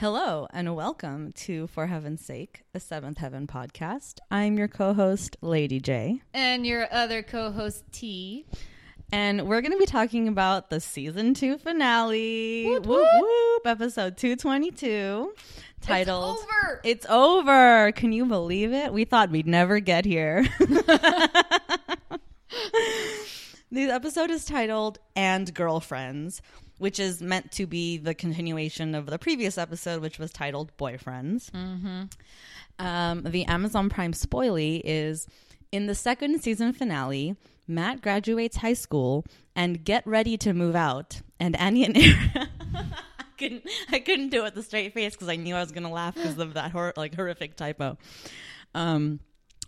Hello and welcome to For Heaven's Sake, a Seventh Heaven podcast. I'm your co host, Lady J, And your other co host, T. and we're going to be talking about the season two finale, Whoop, whoop, whoop. episode 222, titled It's over. It's Over. Can you believe it? We thought we'd never get here. the episode is titled And Girlfriends, which is meant to be the continuation of the previous episode, which was titled Boyfriends. Mm-hmm. Um, the Amazon Prime spoilie is in the second season finale, Matt graduates high school and get ready to move out. And Annie and Aaron. I couldn't, I couldn't do it with a straight face because I knew I was going to laugh because of that hor- like horrific typo. Um,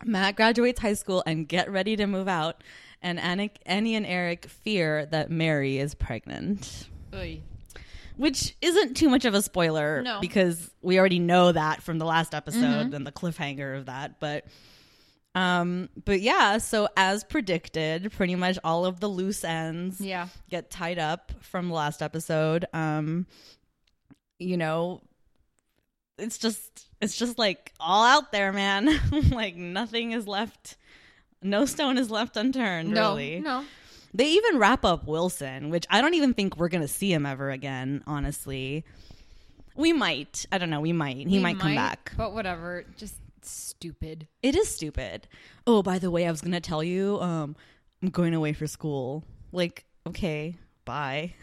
Matt graduates high school and get ready to move out. And Annie, Annie and Eric fear that Mary is pregnant Oy. which isn't too much of a spoiler No. because we already know that from the last episode and the cliffhanger of that but um but yeah so as predicted pretty much all of the loose ends Yeah. get tied up from the last episode um you know it's just it's just like all out there man like nothing is left no stone is left unturned No. really No. They even wrap up Wilson, which I don't even think we're going to see him ever again, honestly. We might. I don't know. We might. He We might, come back. But whatever. Just stupid. It is stupid. Oh, by the way, I was going to tell you um I'm going away for school. Like, okay, bye.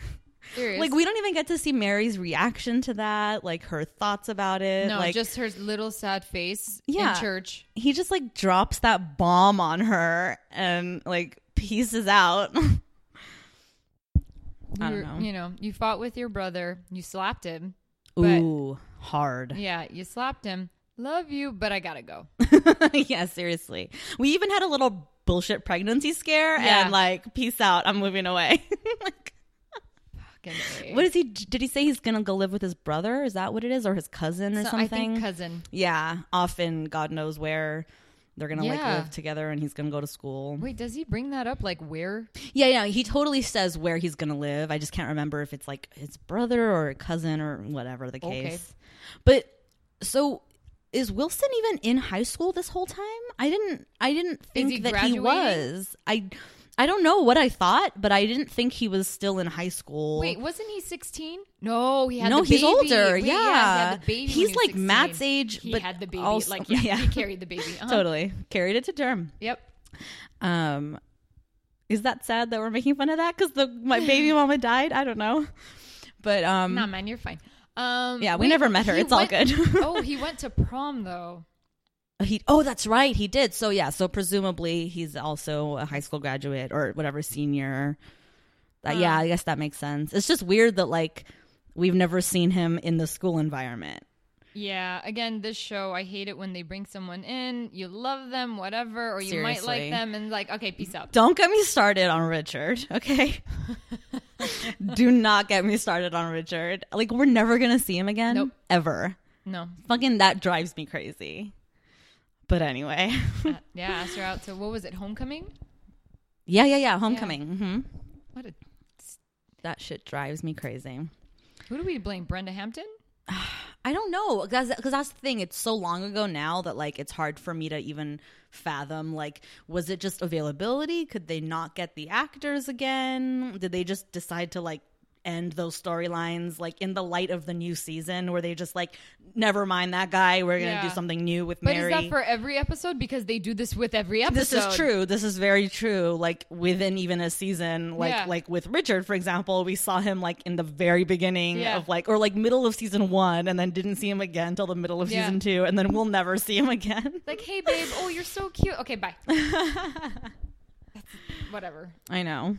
Serious. Like we don't even get to see Mary's reaction to that, like her thoughts about it. no, like just her little sad face Yeah. in church. he just like drops that bomb on her and like pieces out. I don't know. You know, you fought with your brother. You slapped him. Ooh, hard. Yeah, you slapped him. Love you, but I gotta go. yeah, seriously. We even had a little bullshit pregnancy scare Yeah. and like, peace out, I'm moving away. like, what is he? Did he say he's gonna go live with his brother? Is that what it is, or his cousin or So I something? think cousin. yeah, often God knows where they're gonna like Yeah. live together, and he's gonna go to school. Wait, does he bring that up? Like where? Yeah, yeah, he totally says where he's gonna live. I just can't remember if it's like his brother or cousin or whatever the Okay. case. But so is Wilson even in high school this whole time? I didn't I didn't think he that he graduating? was. I I don't know what I thought, but I didn't think he was still in high school. Wait, wasn't he 16? No, he had no, he's baby. older. Wait, yeah, he had the baby. he's he like 16. Matt's age, He but had the baby. also- like yeah, he carried the baby. Uh-huh. totally carried it to term. Yep. Um, is that sad that we're making fun of that because the my baby mama died? I don't know, but um, Nah, man, you're fine. Um, Yeah, we wait, never met her. he It's all good. oh, he went to prom though. He oh that's right he did so yeah so presumably he's also a high school graduate or whatever senior. That, yeah. I guess that makes sense. It's just weird that like we've never seen him in the school environment. Yeah. Again, this show, I hate it when they bring someone in. You love them, whatever, or you might like them, and like, okay, peace out. Don't get me started on Richard, okay? Do not get me started on Richard. Like we're never gonna see him again, Nope. ever. No. Fucking that drives me crazy. But anyway, Uh, yeah, asked her out to what was it? Homecoming. yeah, yeah, yeah. Homecoming. mm-hmm What? A, That shit drives me crazy. who do we blame? Brenda Hampton. I don't know because that's the thing. It's so long ago now that like it's hard for me to even fathom. Like, was it just availability? Could they not get the actors again? Did they just decide to like end those storylines like in the light of the new season where they just like never mind that guy we're gonna Yeah. do something new with But mary is that for every episode? Because they do this with every episode. this is true this is very true like within even a season like Yeah. like with richard for example we saw him like in the very beginning Yeah. of like or like middle of season one and then didn't see him again until the middle of season two and then we'll never see him again Like, hey, babe. Oh, you're so cute. Okay, bye. Whatever. i know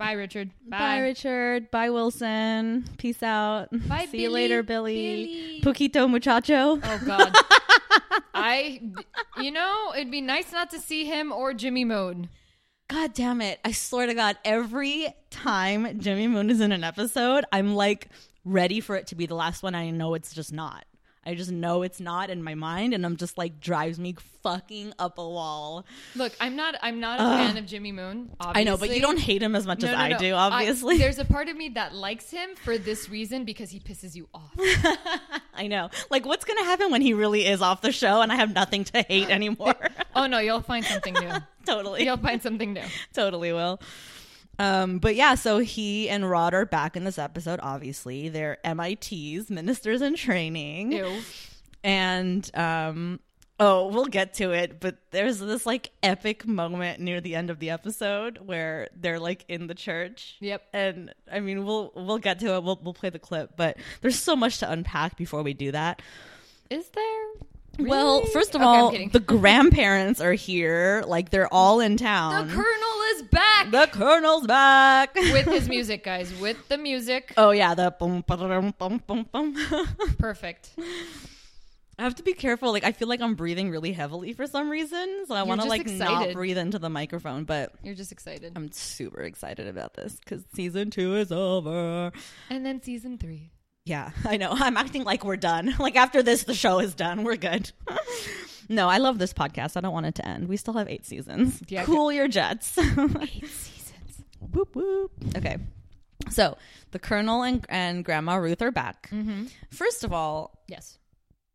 Bye, Richard. Bye. bye, richard bye wilson peace out Bye, see you later billy, Billy. Poquito muchacho Oh God. I, you know, it'd be nice not to see him or Jimmy Moon. God damn it. I swear to God, every time Jimmy Moon is in an episode, I'm like ready for it to be the last one. I know it's just not. I just know it's not in my mind, and I'm just like drives me fucking up a wall. Look, I'm not. I'm not a fan of Jimmy Moon. Obviously. I know, but you don't hate him as much No, as no, I no. do, obviously. there's a part of me that likes him for this reason because he pisses you off. I know. Like, what's going to happen when he really is off the show and I have nothing to hate anymore? Oh no, you'll find something new. totally. You'll find something new. totally will. Um, but yeah, so he and Rod are back in this episode, obviously. They're MITs, ministers in training. Ew. And um oh, we'll get to it, but there's this like epic moment near the end of the episode where they're like in the church. Yep. And I mean, we'll we'll get to it. We'll we'll play the clip, but there's so much to unpack before we do that. Is there? Well, first of Okay, all, the grandparents are here. Like they're all in town. the colonel is back The colonel's back with his music, guys. With the music, Oh yeah, the boom, ba-da-dum, boom, boom, boom. perfect. I have to be careful. Like I feel like I'm breathing really heavily for some reason, so I want to like not breathe into the microphone. But You're just excited. I'm super excited about this because season two is over. And then season three. Yeah, I know. I'm acting like we're done. Like after this, the show is done. We're good. no, I love this podcast. I don't want it to end. We still have eight seasons. Yeah, cool your jets. Eight seasons. whoop whoop. Okay, so the Colonel and and Grandma Ruth are back. Mm-hmm. First of all, Yes.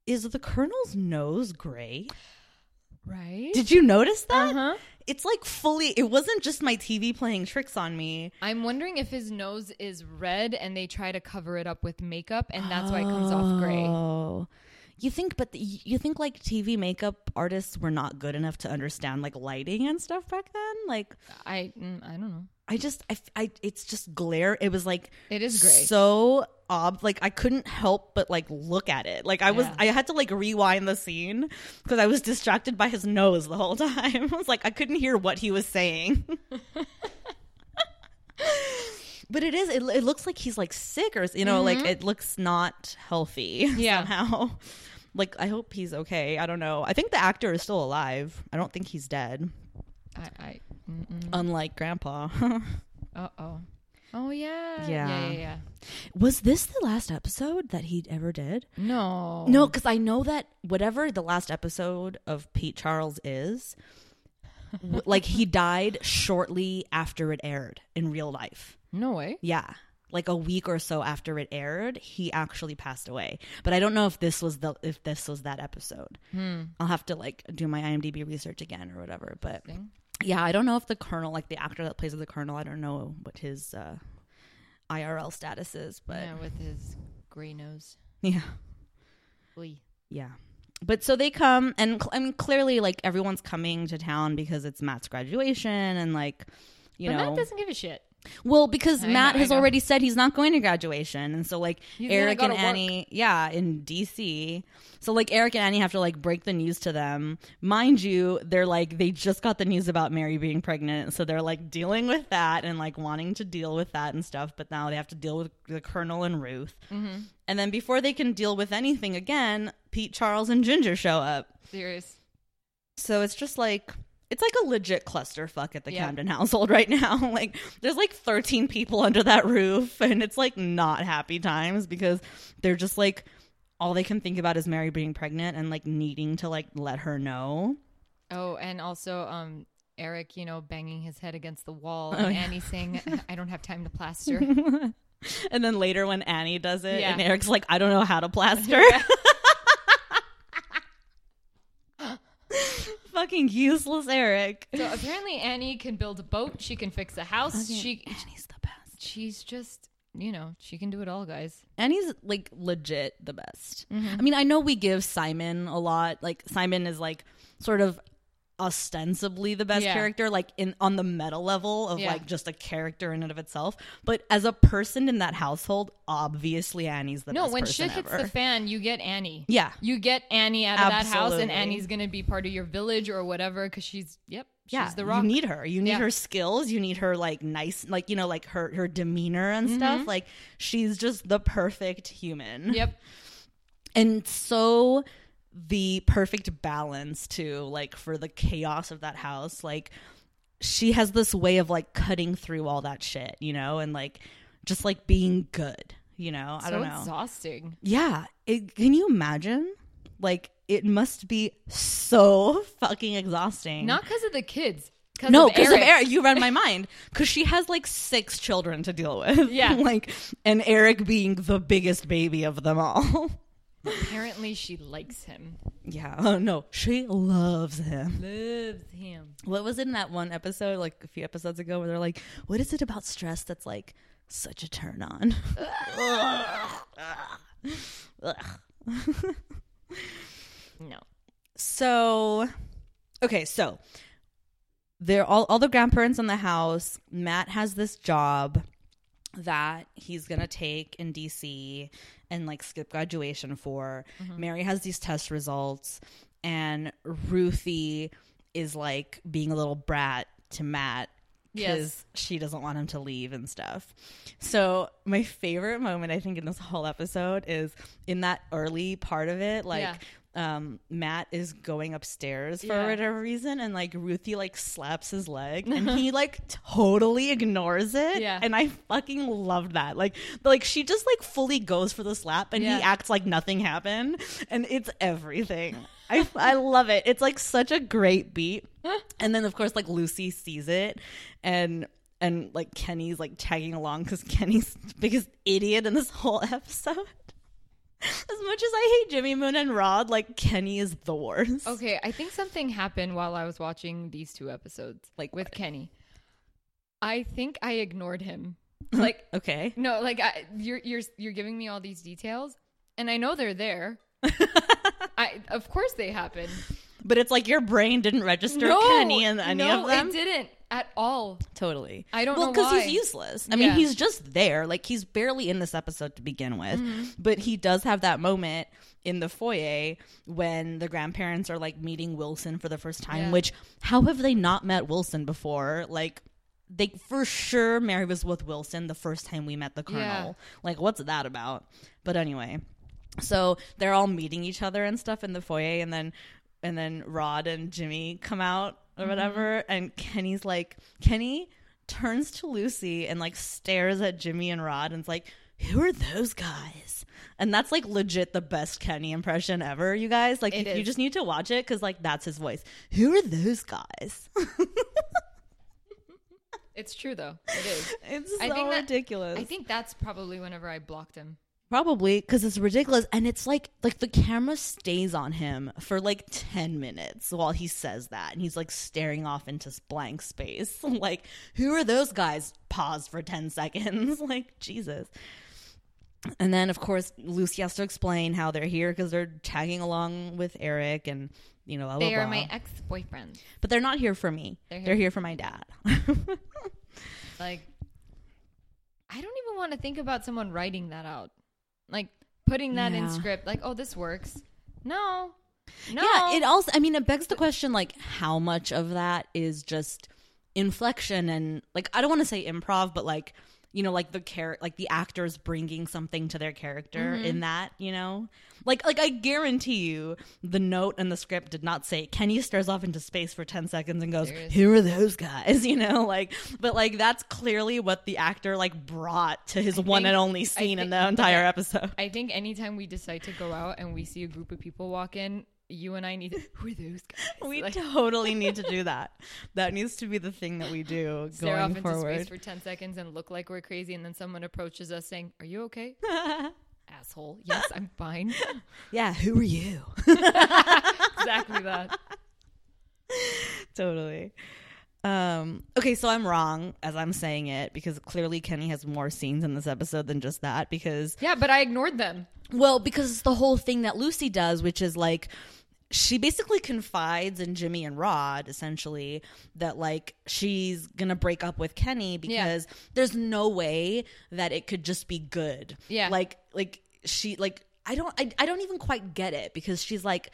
is the Colonel's nose gray? Right. Did you notice that? Uh-huh. It's like fully. It wasn't just my TV playing tricks on me. I'm wondering if his nose is red and they try to cover it up with makeup, and that's why it comes off gray. Oh. You think, but the, you think like TV makeup artists were not good enough to understand like lighting and stuff back then? Like, I mm, I don't know. I just, I, I, it's just glare. It was like It is gray. so ob. Like I couldn't help but like look at it. Like I was, Yeah. I had to like rewind the scene because I was distracted by his nose the whole time. I was like, I couldn't hear what he was saying. but it is. It, it looks like he's like sick or you know, like it looks not healthy. Mm-hmm. Yeah. somehow. Like I hope he's okay. I don't know. I think the actor is still alive. I don't think he's dead. I, I mm-mm. Unlike Grandpa. uh oh. Oh yeah. Yeah. Yeah. Yeah. yeah. was this the last episode that he ever did? No. No, because I know that whatever the last episode of Pete Charles is, like he died shortly after it aired in real life. No way. Yeah. Like a week or so after it aired, he actually passed away. But I don't know if this was the if this was that episode. I'll have to like do my IMDb research again or whatever. But. Yeah, I don't know if the colonel, like the actor that plays the colonel, I don't know what his uh, IRL status is. But yeah, with his gray nose. yeah. Oy. Yeah. But so they come, and cl- I mean, clearly, like everyone's coming to town because it's Matt's graduation, and like, you but know, Matt doesn't give a shit. Well, because I Matt I has already said he's not going to graduation, and so like He's Eric and to work. Annie, yeah, in DC. So like Eric and Annie have to like break the news to them. Mind you, they're like they just got the news about Mary being pregnant, so they're like dealing with that and like wanting to deal with that and stuff. But now they have to deal with the Colonel and Ruth, Mm-hmm. and then before they can deal with anything again, Pete, Charles, and Ginger show up. Serious. So it's just like it's like a legit clusterfuck at the Yeah. Camden household right now. like there's like 13 people under that roof and it's like not happy times because they're just like all they can think about is Mary being pregnant and like needing to like let her know. Oh, and also um Eric, you know, banging his head against the wall, Oh, and yeah. Annie saying, "I don't have time to plaster." and then later when Annie does it Yeah. and Eric's like I don't know how to plaster. Fucking useless Eric. so apparently, Annie can build a boat. She can fix a house. She Annie's the best. she's just you know she can do it all, guys. Annie's like legit the best. Mm-hmm. I mean, I know we give Simon a lot. Like Simon is like sort of ostensibly the best Yeah. character, like in on the meta level of Yeah. like just a character in and of itself. But as a person in that household, obviously Annie's the no, when shit hits ever. the fan, you get Annie. yeah, You get Annie out of that house, and Annie's gonna be part of your village or whatever because she's yep, she's yeah. the rock. You need her. You need Yeah. her skills. You need her like nice, like you know, like her her demeanor and mm-hmm. stuff. Like she's just the perfect human. yep, and so the perfect balance too like for the chaos of that house like she has this way of like cutting through all that shit you know and like just like being good you know i don't know exhausting. yeah it, can you imagine like it must be so fucking exhausting Not because of the kids. Cause no, because because of Eric. You read my mind. Because she has like six children to deal with. Yeah. like, and Eric being the biggest baby of them all. Apparently, she likes him. Yeah. Oh no, she loves him. Loves him. What was it in that one episode, like a few episodes ago, where they're like, "What is it about stress that's like such a turn on?" No. So, okay, so they're all all the grandparents in the house. Matt has this job that he's gonna take in DC and like skip graduation for. Mm-hmm. Mary has these test results, and Ruthie is like being a little brat to Matt because Yes. she doesn't want him to leave and stuff. So my favorite moment I think in this whole episode is in that early part of it, like Yeah. Um Matt is going upstairs for Yeah. whatever reason and like Ruthie like slaps his leg and he like totally ignores it. Yeah. And I fucking loved that. Like like she just like fully goes for the slap and Yeah. he acts like nothing happened and it's everything. I I love it. It's like such a great beat. And then of course like Lucy sees it and and like Kenny's like tagging along because Kenny's the biggest idiot in this whole episode. As much as I hate Jimmy Moon and Rod, like Kenny is the worst. Okay, I think something happened while I was watching these two episodes, Like with what? Kenny. I think I ignored him. Like, Okay. no, like I, you're you're you're giving me all these details, and I know they're there. I of course they happen. But it's like your brain didn't register no, Kenny in any no, of them. it didn't at all. Totally. I don't well, know because he's useless. I mean, he's just there. Like he's barely in this episode to begin with. Mm-hmm. But he does have that moment in the foyer when the grandparents are like meeting Wilson for the first time. Yeah. Which how have they not met Wilson before? Like they for sure Mary was with Wilson the first time we met the colonel. Yeah. Like what's that about? But anyway, so they're all meeting each other and stuff in the foyer, and then and then Rod and Jimmy come out or mm-hmm. whatever, and Kenny's like Kenny turns to Lucy and like stares at Jimmy and Rod and's like, "Who are those guys?" And that's like legit the best Kenny impression ever, you guys. Like you, just need to watch it because like that's his voice. Who are those guys? It's true though. It is. it's I so think that- ridiculous. I think that's probably whenever I blocked him. Probably because it's ridiculous, and it's like like the camera stays on him for like ten minutes while he says that, and he's like staring off into blank space. like, who are those guys? Pause for ten seconds. like Jesus. And then, of course, Lucy has to explain how they're here because they're tagging along with Eric, and you know, blah, blah, They are blah. my ex boyfriends. but they're not here for me. They're They're here- here, for my dad. Like, I don't even want to think about someone writing that out. Like, putting that in script. Like, oh, this works. No. No. Yeah, it also I mean it begs the question like how much of that is just inflection and like I don't want to say improv but like you know like the char- like the actors bringing something to their character Mm-hmm. in that, you know? Like like I guarantee you the note and the script did not say Kenny stares off into space for 10 seconds and goes, is- "Who are those guys?" you know, like but like that's clearly what the actor like brought to his one think- and only I scene in the entire episode. I think anytime we decide to go out and we see a group of people walk in, you and I need to. Who are those guys? We Like, totally need to do that. That needs to be the thing that we do stare off going into forward. space for 10 seconds and look like we're crazy, and then someone approaches us saying, Are you okay? Asshole. Yes, I'm fine. yeah, who are you? exactly that. totally. Um, okay, so I'm wrong as I'm saying it because clearly Kenny has more scenes in this episode than just that because Yeah, but I ignored them. Well, because it's the whole thing that Lucy does, which is like she basically confides in Jimmy and Rod essentially that like she's gonna break up with Kenny because there's no way that it could just be good. Yeah. Like like she like I don't I, I don't even quite get it because she's like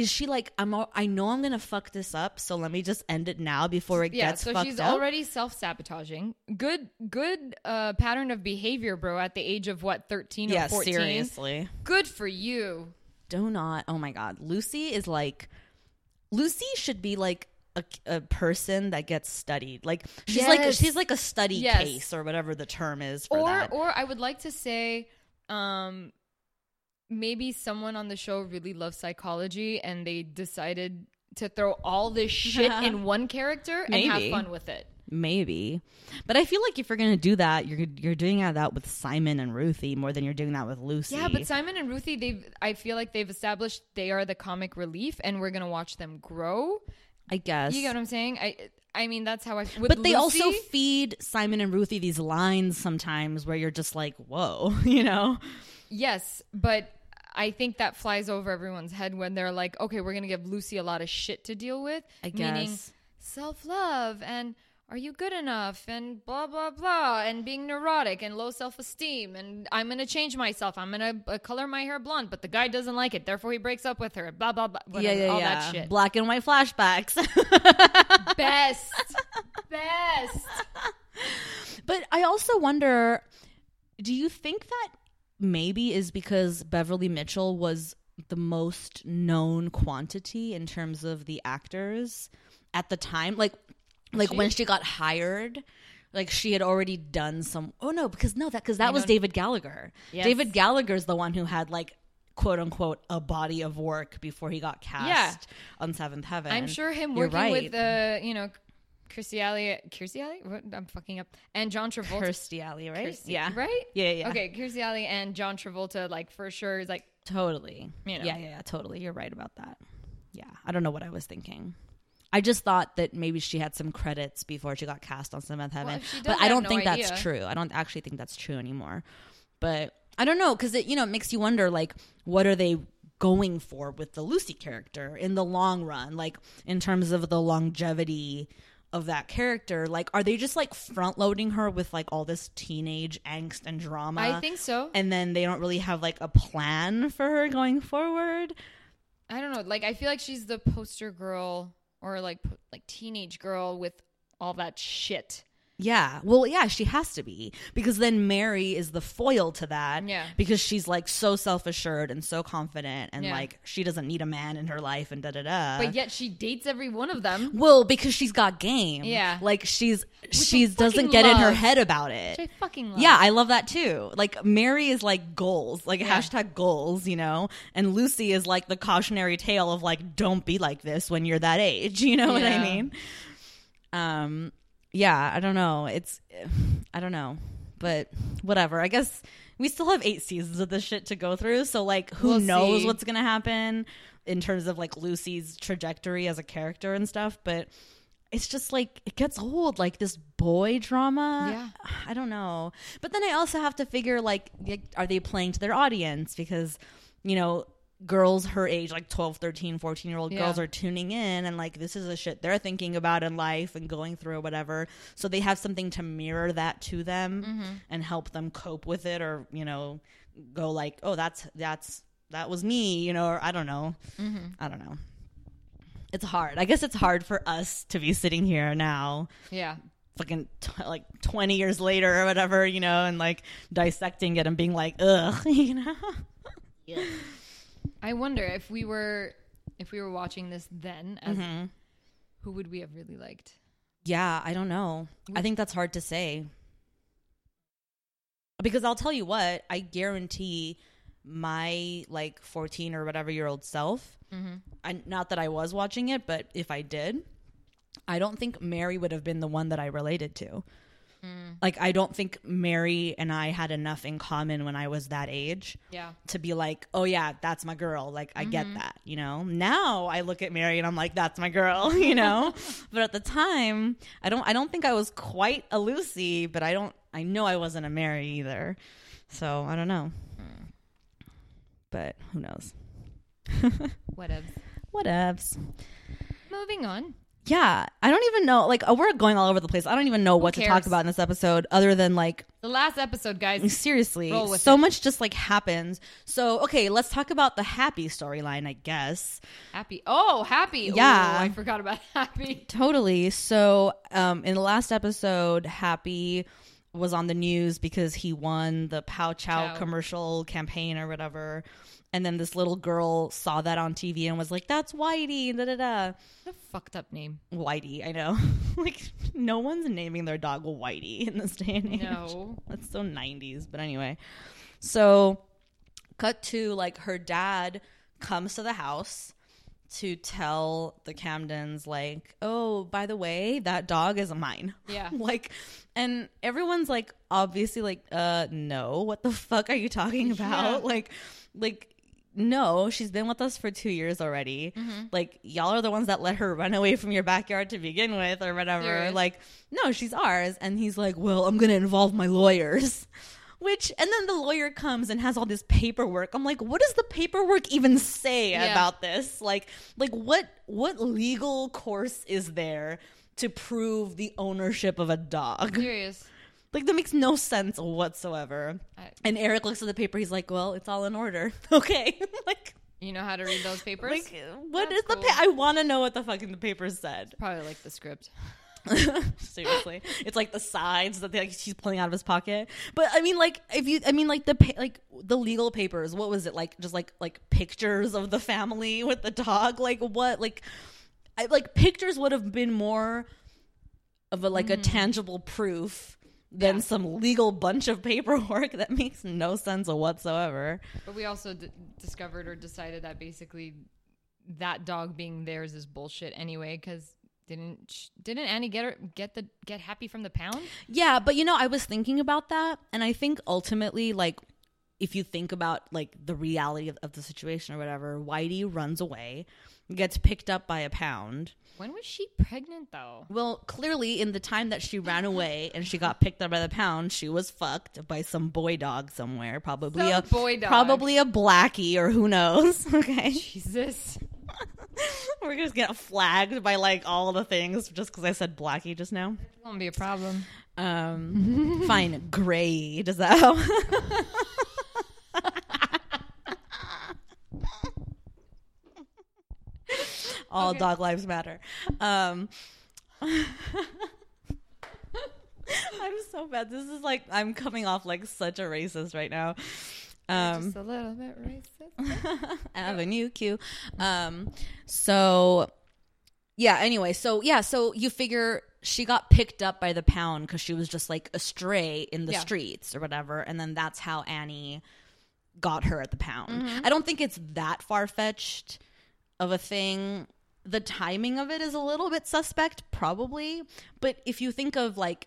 is she like I'm all, I know I'm gonna fuck this up so let me just end it now before it Yeah, gets so fucked she's up. already self sabotaging. Good, good uh, pattern of behavior, bro. At the age of what, thirteen yeah, or fourteen? seriously. Good for you. do not oh my god lucy is like lucy should be like a, a person that gets studied like she's like Yes. she's like a study Yes. case or whatever the term is for Or, that or I would like to say, um, maybe someone on the show really loves psychology and they decided to throw all this shit in one character and have fun with it. Maybe, but I feel like if you're gonna do that, you're you're doing that with Simon and Ruthie more than you're doing that with Lucy. Yeah, but Simon and Ruthie, they've I feel like they've established they are the comic relief, and we're gonna watch them grow. I guess You get what I'm saying? I I mean that's how I. With But they also feed Simon and Ruthie these lines sometimes where you're just like, whoa, you know? yes, but I think that flies over everyone's head when they're like, okay, we're gonna give Lucy a lot of shit to deal with, I meaning guess. self love and are you good enough and blah blah blah and being neurotic and low self esteem and I'm gonna change myself. I'm gonna uh, color my hair blonde, but the guy doesn't like it, therefore he breaks up with her. Blah blah blah. yeah, yeah, all yeah. that shit. Black and white flashbacks. Best, best. but I also wonder do you think that maybe is because Beverly Mitchell was the most known quantity in terms of the actors at the time? Like, like She- when she got hired, like she had already done some. Oh no, because no, that because that I was David Gallagher. Yes. David Gallagher's the one who had like quote unquote a body of work before he got cast Yeah. on Seventh Heaven. I'm sure him You're working right. with the you know, Kirstie Alley, Kirstie Alley. What? I'm fucking up. And John Travolta. Kirstie Alley, right? Kirstie- yeah, right. Yeah, yeah. Okay, Kirstie Alley and John Travolta, like for sure, is like Totally. You know. Yeah, yeah, yeah, totally. You're right about that. Yeah. I don't know what I was thinking. I just thought that maybe she had some credits before she got cast on Seventh Heaven. she does, but I I don't no think idea. that's true. I don't actually think that's true anymore. But I don't know because it you know it makes you wonder like what are they going for with the Lucy character in the long run, like in terms of the longevity of that character. Like, are they just like front loading her with like all this teenage angst and drama? I think so. and then they don't really have like a plan for her going forward. I don't know. Like I feel like she's the poster girl or like like teenage girl with all that shit. Yeah. Well, yeah, she has to be because then Mary is the foil to that. Yeah. Because she's like so self assured and so confident and Yeah. like she doesn't need a man in her life and da da da. But yet she dates every one of them. well, because she's got game. Yeah. Like she's I she fucking doesn't get in her head about it. Which I fucking love. Yeah, I love that too. Like Mary is like goals, like Yeah. hashtag goals, you know, and Lucy is like the cautionary tale of like don't be like this when you're that age. You know what I mean? Um, yeah, I don't know. It's I don't know, but whatever. I guess we still have eight seasons of this shit to go through. So like, who We'll knows see. what's gonna happen in terms of like Lucy's trajectory as a character and stuff, but. It's just like it gets old, like this boy drama. Yeah. I don't know. But then I also have to figure like are they playing to their audience because you know girls her age like 12 13 14 year old girls are tuning in and like this is the shit they're thinking about in life and going through or whatever so they have something to mirror that to them Mm-hmm. and help them cope with it or you know go like oh that's that's that was me you know or i don't know Mm-hmm. i don't know it's hard i guess it's hard for us to be sitting here now Yeah. fucking t- like 20 years later or whatever, you know, and like dissecting it and being like, ugh, you know? I wonder if we were if we were watching this then as Mm-hmm. who would we have really liked? Yeah, I don't know. I think that's hard to say. Because I'll tell you what, I guarantee my like 14 or whatever year old self, I, not that I was watching it, but if I did, I don't think Mary would have been the one that I related to. Mm. Like, I don't think Mary and I had enough in common when I was that age. Yeah. to be like, oh yeah, that's my girl. Like I get mm-hmm. that, you know. Now I look at Mary and I'm like, that's my girl, you know. but at the time, I don't. I don't think I was quite a Lucy, but I don't. I know I wasn't a Mary either. So I don't know. Hmm. But who knows? Whatevs. Whatevs. Moving on. Yeah, I don't even know. Like, uh, we're going all over the place. I don't even know what to talk cares? about in this episode, other than like The last episode, guys. seriously Roll with so it. much just like happens so okay let's talk about the happy storyline i guess Happy. Oh, happy. Yeah. Ooh, I forgot about happy. totally so um in the last episode happy was on the news because he won the pow chow Chow. commercial campaign or whatever and then this little girl saw that on tv and was like that's whitey da da da a fucked up name. whitey i know like no one's naming their dog whitey in this day and age No. That's so 90s. But anyway, so cut to like her dad comes to the house to tell the Camdens like, "Oh, by the way, that dog is mine." Yeah. like and everyone's like obviously like, "Uh, no. What the fuck are you talking about?" Yeah. Like like no, she's been with us for 2 years already. Mm-hmm. Like y'all are the ones that let her run away from your backyard to begin with or whatever. Serious. Like, no, she's ours and he's like, "Well, I'm going to involve my lawyers." Which and then the lawyer comes and has all this paperwork. I'm like, what does the paperwork even say Yeah. about this? Like, like what what legal course is there to prove the ownership of a dog? Serious. Like that makes no sense whatsoever. I- And Eric looks at the paper. He's like, "Well, it's all in order." Okay, like, You know how to read those papers? like what That's is the? Pa- I want to know what the fucking the papers said. Probably like the script. Seriously, it's like the sides that they, like, he's pulling out of his pocket. But I mean, like if you, I mean, like the pa- like the legal papers. What was it like? Just like like pictures of the family with the dog. Like what? Like I like pictures would have been more of a like a mm-hmm. tangible proof than Yeah. some legal bunch of paperwork that makes no sense whatsoever. But we also d- discovered or decided that basically that dog being theirs is bullshit anyway. Because didn't didn't Annie get her get the get happy from the pound? Yeah, but you know, I was thinking about that, and I think ultimately, like, if you think about like the reality of, of the situation or whatever, Whitey runs away, gets picked up by a pound. When was she pregnant though? Well, clearly, in the time that she ran away and she got picked up by the pound, she was fucked by some boy dog somewhere, probably Some a boy dog. probably a blackie or who knows. Okay, Jesus. we're just getting flagged by like all the things just because I said blackie just now. Won't be a problem. Um, fine, gray. Does that help? All Okay. dog lives matter. Um, I'm so bad. This is like I'm coming off like such a racist right now. Um, Just a little bit racist. Avenue Q. Um, so yeah, anyway, so yeah, so you figure she got picked up by the pound because she was just like astray in the Yeah. streets or whatever, and then that's how Annie got her at the pound. Mm-hmm. I don't think it's that far fetched of a thing. The timing of it is a little bit suspect, probably, but if you think of like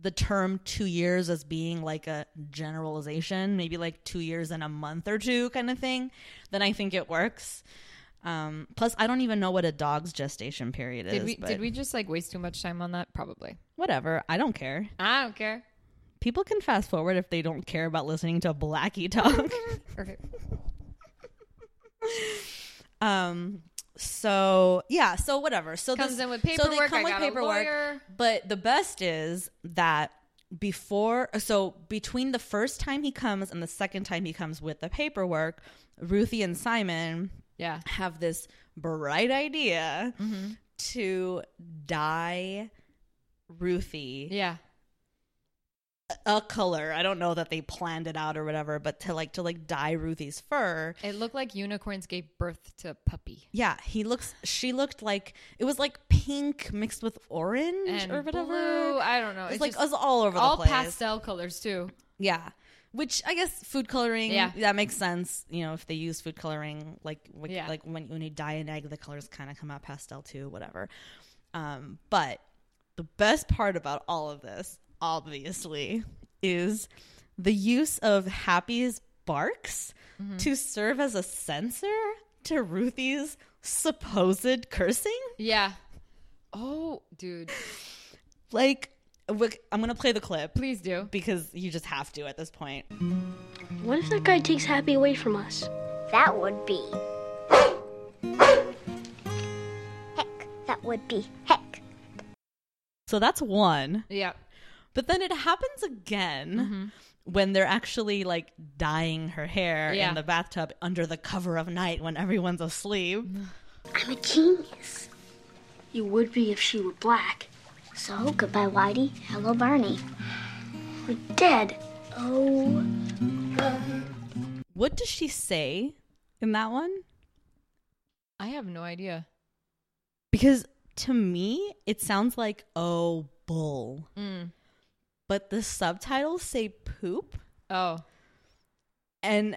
the term two years as being like a generalization, maybe like two years and a month or two kind of thing, then I think it works. Um, plus, I don't even know what a dog's gestation period is. Did we did we just like waste too much time on that? Probably. Whatever. I don't care. I don't care. People can fast forward if they don't care about listening to Blackie talk. Okay. um. So yeah. So whatever. So Comes this, in with paperwork. So they come I with paperwork. But the best is that before, so between the first time he comes and the second time he comes with the paperwork, Ruthie and Simon Yeah. have this bright idea Mm-hmm. to dye Ruthie Yeah. A color. I don't know that they planned it out or whatever, but to like to like dye Ruthie's fur. It looked like unicorns gave birth to a puppy. Yeah, he looks. She looked like it was like pink mixed with orange And or whatever. blue. I don't know. It's It's, like was all over all the place. All pastel colors too. Yeah. Which I guess food coloring, Yeah. that makes sense. You know, if they use food coloring, like like, Yeah. like when when you dye an egg, the colors kind of come out pastel too, whatever. Um, but the best part about all of this, obviously, is the use of Happy's barks Mm-hmm. to serve as a censor to Ruthie's supposed cursing. Yeah. Oh, dude. Like, I'm gonna play the clip Please do. because you just have to at this point. What if that guy takes Happy away from us? That would be. Heck. That would be heck. So that's one. Yeah. But then it happens again Mm-hmm. when they're actually like dyeing her hair Yeah. in the bathtub under the cover of night when everyone's asleep. I'm a genius. You would be if she were black. So, goodbye, Whitey. Hello, Barney. We're dead. Oh. What does she say in that one? I have no idea. Because to me, it sounds like oh bull. Mm. But the subtitles say poop. Oh. And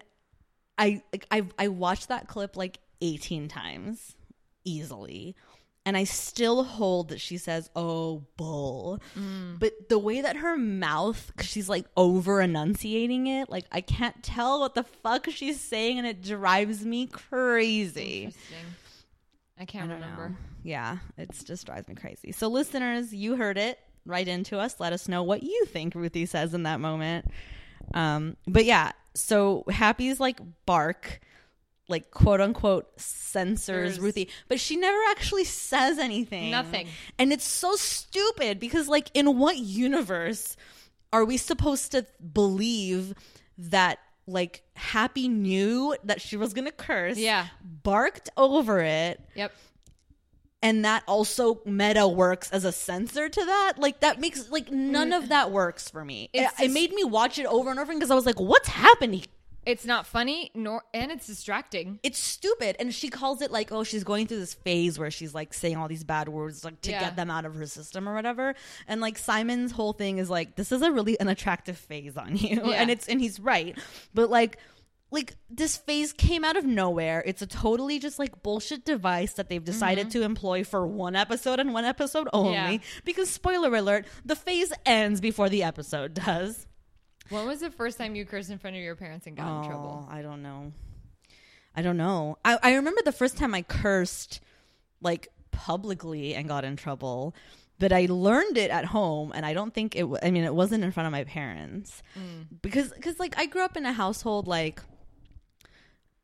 I like I I watched that clip like 18 times easily. And I still hold that she says, oh, bull. Mm. But the way that her mouth, because she's like over enunciating it, like I can't tell what the fuck she's saying and it drives me crazy. Interesting. I can't I remember. know. Yeah, it just drives me crazy. So, listeners, you heard it. Write into us. Let us know what you think Ruthie says in that moment. Um, but yeah, so Happy's like bark, like quote unquote censors There's- Ruthie, but she never actually says anything. Nothing. And it's so stupid because, like, in what universe are we supposed to believe that? Like Happy knew that she was gonna curse, Yeah. barked over it, Yep. And that also meta works as a censor to that like that makes like none of that works for me it, it made me watch it over and over because i was like what's happening It's not funny, nor and it's distracting. it's stupid and she calls it like oh she's going through this phase where she's like saying all these bad words like to Yeah. get them out of her system or whatever and like simon's whole thing is like this is a really unattractive phase on you Yeah. and it's and he's right but like like this phase came out of nowhere it's a totally just like bullshit device that they've decided to employ for one episode and one episode only Mm-hmm. Yeah. because spoiler alert the phase ends before the episode does When was the first time you cursed in front of your parents and got in trouble? Oh, I don't know. I don't know. I, I remember the first time I cursed like publicly and got in trouble, but I learned it at home, and I don't think it. wa- I mean, it wasn't in front of my parents because because like I grew up in a household like.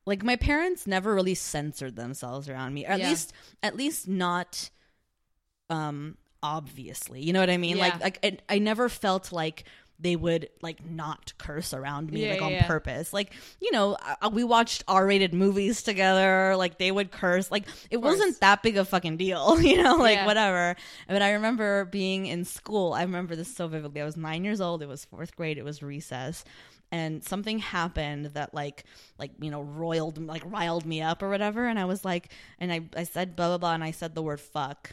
Like my parents never really censored themselves around me, or at Yeah. least at least not um obviously. You know what I mean? Yeah. Like like I, I never felt like they would like not curse around me Yeah, like on yeah. purpose. Like, you know, uh, we watched R-rated movies together, like they would curse. Like it wasn't that big a fucking deal, you know, like Yeah. whatever. But I remember being in school. I remember this so vividly. I was 9 years old. It was 4th grade. It was recess. And something happened that like like you know roiled like riled me up or whatever. And I was like and I I said blah blah blah and I said the word fuck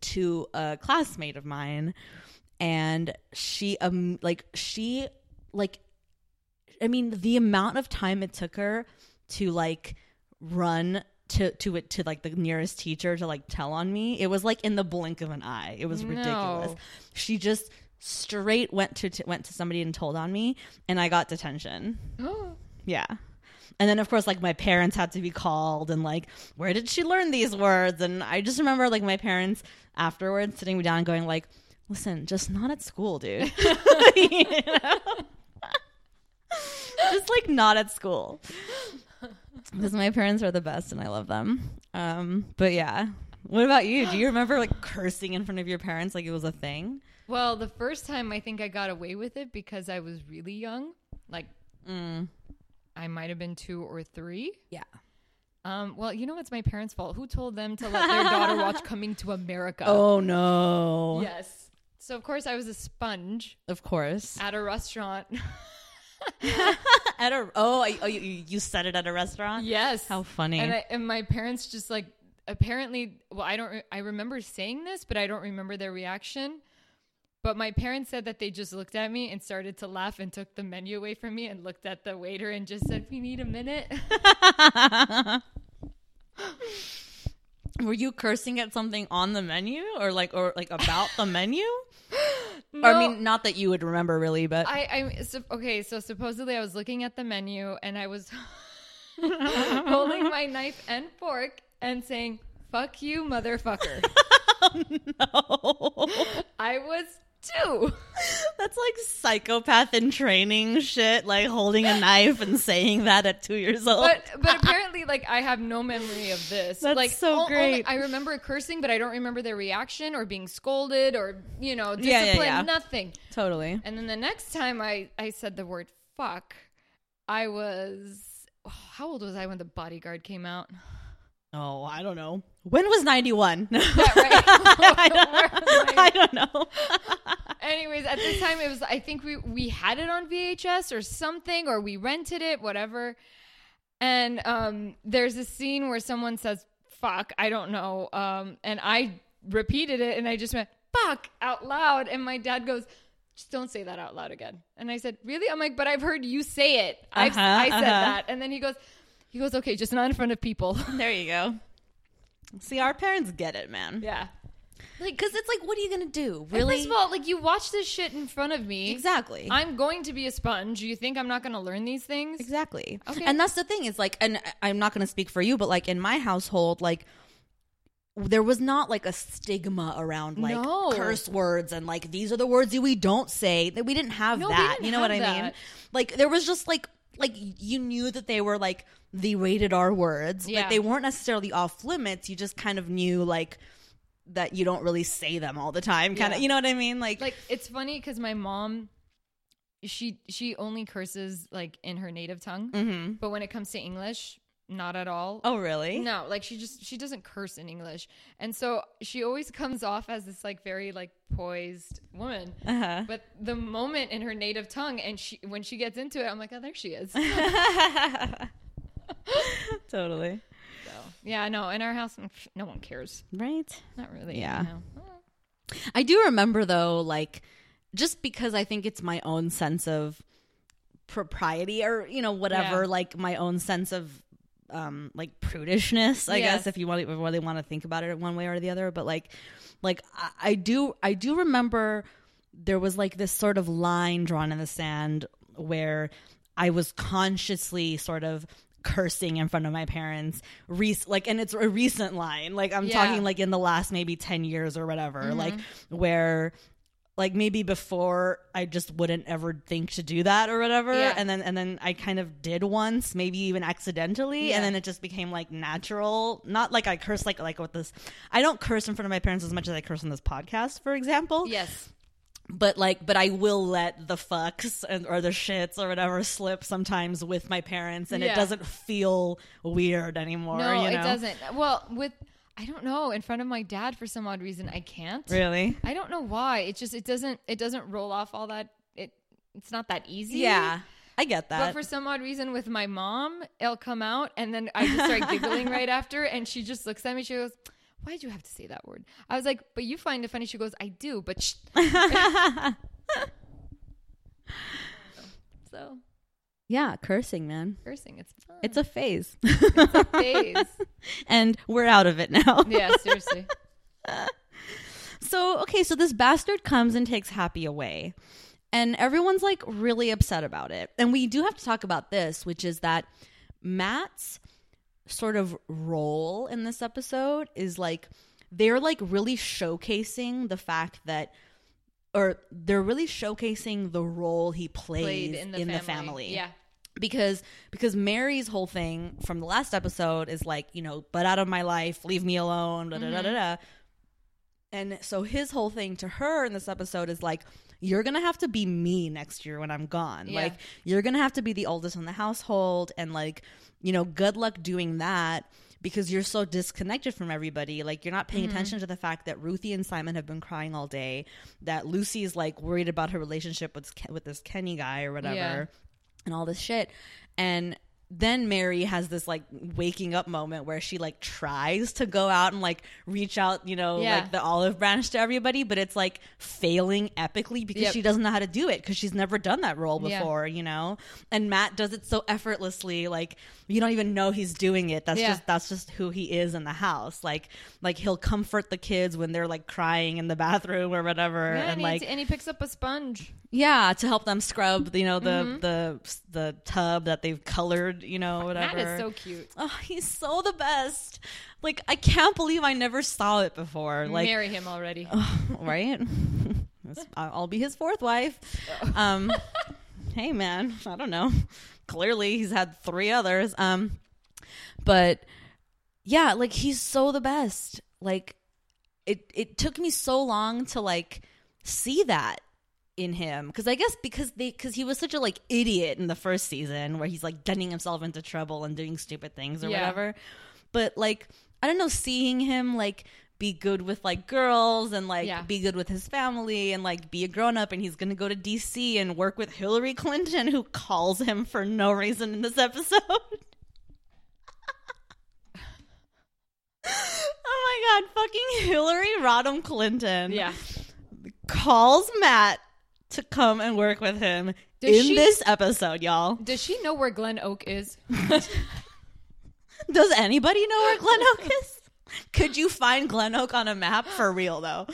to a classmate of mine. And she um like she like i mean the amount of time it took her to like run to to it to like the nearest teacher to like tell on me it was like in the blink of an eye. It was ridiculous. She just straight went to, to went to somebody and told on me and i got detention yeah. And then of course like my parents had to be called and like where did she learn these words? And I just remember like my parents afterwards sitting me down and going like, "Listen, just not at school, dude." You know? just like not at school. Because my parents are the best and I love them. Um, but yeah. What about you? Do you remember like cursing in front of your parents like it was a thing? Well, the first time I think I got away with it because I was really young. Like, Mm. I might have been two or three. Yeah. Um, well, you know, it's my parents' fault. Who told them to let their daughter watch Coming to America? Oh no. yes. So, of course, I was a sponge Of course. at a restaurant. At a oh, I- oh you, you said it at a restaurant. yes. How funny. And, I, and my parents just like, apparently, well, I don't, re- I remember saying this, but I don't remember their reaction. But my parents said that they just looked at me and started to laugh and took the menu away from me and looked at the waiter and just said, "We need a minute." Were you cursing at something on the menu or like or like about the menu? No. Or I mean, not that you would remember really, but I, I so, okay. So supposedly, I was looking at the menu and I was holding my knife and fork and saying, "Fuck you, motherfucker." Oh, no. I was two. That's like psychopath in training shit, like holding a knife and saying that at two years old. but but apparently like I have no memory of this. That's like so only- great. I remember cursing, but I don't remember their reaction or being scolded or you know Yeah, yeah, discipline. yeah. Nothing. totally. And then the next time I I said the word fuck, I was oh, how old was I when the bodyguard came out? Oh, I don't know. When was ninety one? right. I don't, I don't know. Anyways, at this time it was I think we we had it on VHS or something or we rented it, whatever. And um there's a scene where someone says fuck, I don't know. Um and I repeated it and I just went fuck out loud and my dad goes just don't say that out loud again. And I said, "Really?" I'm like, "But I've heard you say it. I've, Uh-huh, I said uh-huh. that." And then he goes he goes, "Okay, just not in front of people." There you go. See, our parents get it, man. Yeah. Like, because it's like, what are you gonna do? And Really? First of all, like you watch this shit in front of me. exactly. I'm going to be a sponge. You think I'm not going to learn these things? Exactly. Okay. And that's the thing is like, and I- I'm not going to speak for you, but like in my household, like there was not like a stigma around like No. curse words and like these are the words you we don't say. That we didn't have No, we that. didn't you know what I have mean? that. Like there was just like like you knew that they were like the rated R words, Yeah. but they weren't necessarily off limits. You just kind of knew like that you don't really say them all the time. Kind of, Yeah. you know what I mean? Like, Like it's funny because my mom, she she only curses like in her native tongue, mhm. but when it comes to English, not at all. oh really? No, like she just she doesn't curse in English, and so she always comes off as this like very like poised woman. Uh-huh. But the moment in her native tongue, and she when she gets into it, I'm like, oh, there she is. totally. so yeah, no, in our house, mm, no one cares. Right. Not really. Yeah. Oh. I do remember though, like just because I think it's my own sense of propriety or you know whatever, Yeah. like my own sense of um like prudishness, I Yes. guess if you want you really want to think about it one way or the other. But like, like I, I do I do remember there was like this sort of line drawn in the sand where I was consciously sort of cursing in front of my parents rec- like and it's a recent line like i'm Yeah. Mm-hmm. talking like in the last maybe 10 years or whatever like where like maybe before I just wouldn't ever think to do that or whatever Yeah. and then and then I kind of did once maybe even accidentally Yeah. and then it just became like natural not like I curse like like with this I don't curse in front of my parents as much as I curse on this podcast for example Yes. but like but I will let the fucks and, or the shits or whatever slip sometimes with my parents and it doesn't feel weird anymore No, you it doesn't. Well, with I don't know. In front of my dad, for some odd reason, I can't. really I don't know why. It just it doesn't it doesn't roll off all that. It it's not that easy. yeah I get that But for some odd reason, with my mom, it'll come out, and then I just start giggling right after, and she just looks at me. She goes, "Why'd you have to say that word?" I was like, "But you find it funny." She goes, "I do," but shh. so yeah cursing man cursing, it's fun. it's a phase a phase. and we're out of it now. yeah, seriously. So, okay, so this bastard comes and takes Happy away. And everyone's like really upset about it. And we do have to talk about this, which is that Matt's sort of role in this episode is like they're like really showcasing the fact that or they're really showcasing the role he plays Played in the in family. the family Yeah. because because Mary's whole thing from the last episode is like you know but out of my life leave me alone da da da mm-hmm. da da and so his whole thing to her in this episode is like you're gonna have to be me next year when I'm gone Yeah. like you're gonna have to be the oldest in the household and like you know good luck doing that because you're so disconnected from everybody like you're not paying Mm-hmm. attention to the fact that Ruthie and Simon have been crying all day that Lucy's like worried about her relationship with with this Kenny guy or whatever Yeah. and all this shit. And then Mary has this like waking up moment where she like tries to go out and like reach out, you know, Yeah. like the olive branch to everybody, but it's like failing epically because Yep. she doesn't know how to do it because she's never done that role Yeah. before, you know? And Matt does it so effortlessly, like you don't even know he's doing it. That's Yeah. just that's just who he is in the house. Like like he'll comfort the kids when they're like crying in the bathroom or whatever. Yeah, and and, like and he picks up a sponge. Yeah, to help them scrub, you know, the Mm-hmm. the the tub that they've colored, you know, whatever. That is so cute. Oh, he's so the best. Like I can't believe I never saw it before. Like Marry him already. right? I'll be his fourth wife. Um hey man, I don't know. Clearly he's had 3 others. Um but yeah, like he's so the best. Like it it took me so long to like see that in him because I guess because they because he was such a like idiot in the first season where he's like getting himself into trouble and doing stupid things or Yeah. whatever. But like I don't know, seeing him like be good with like girls and like Yeah. be good with his family and like be a grown up and he's gonna go to DC and work with Hillary Clinton who calls him for no reason in this episode. oh my god, fucking Hillary Rodham Clinton yeah. calls Matt to come and work with him Does in she- this episode, y'all. Does she know where Glen Oak is? Does anybody know where Glen Oak is? Could you find Glen Oak on a map for real though?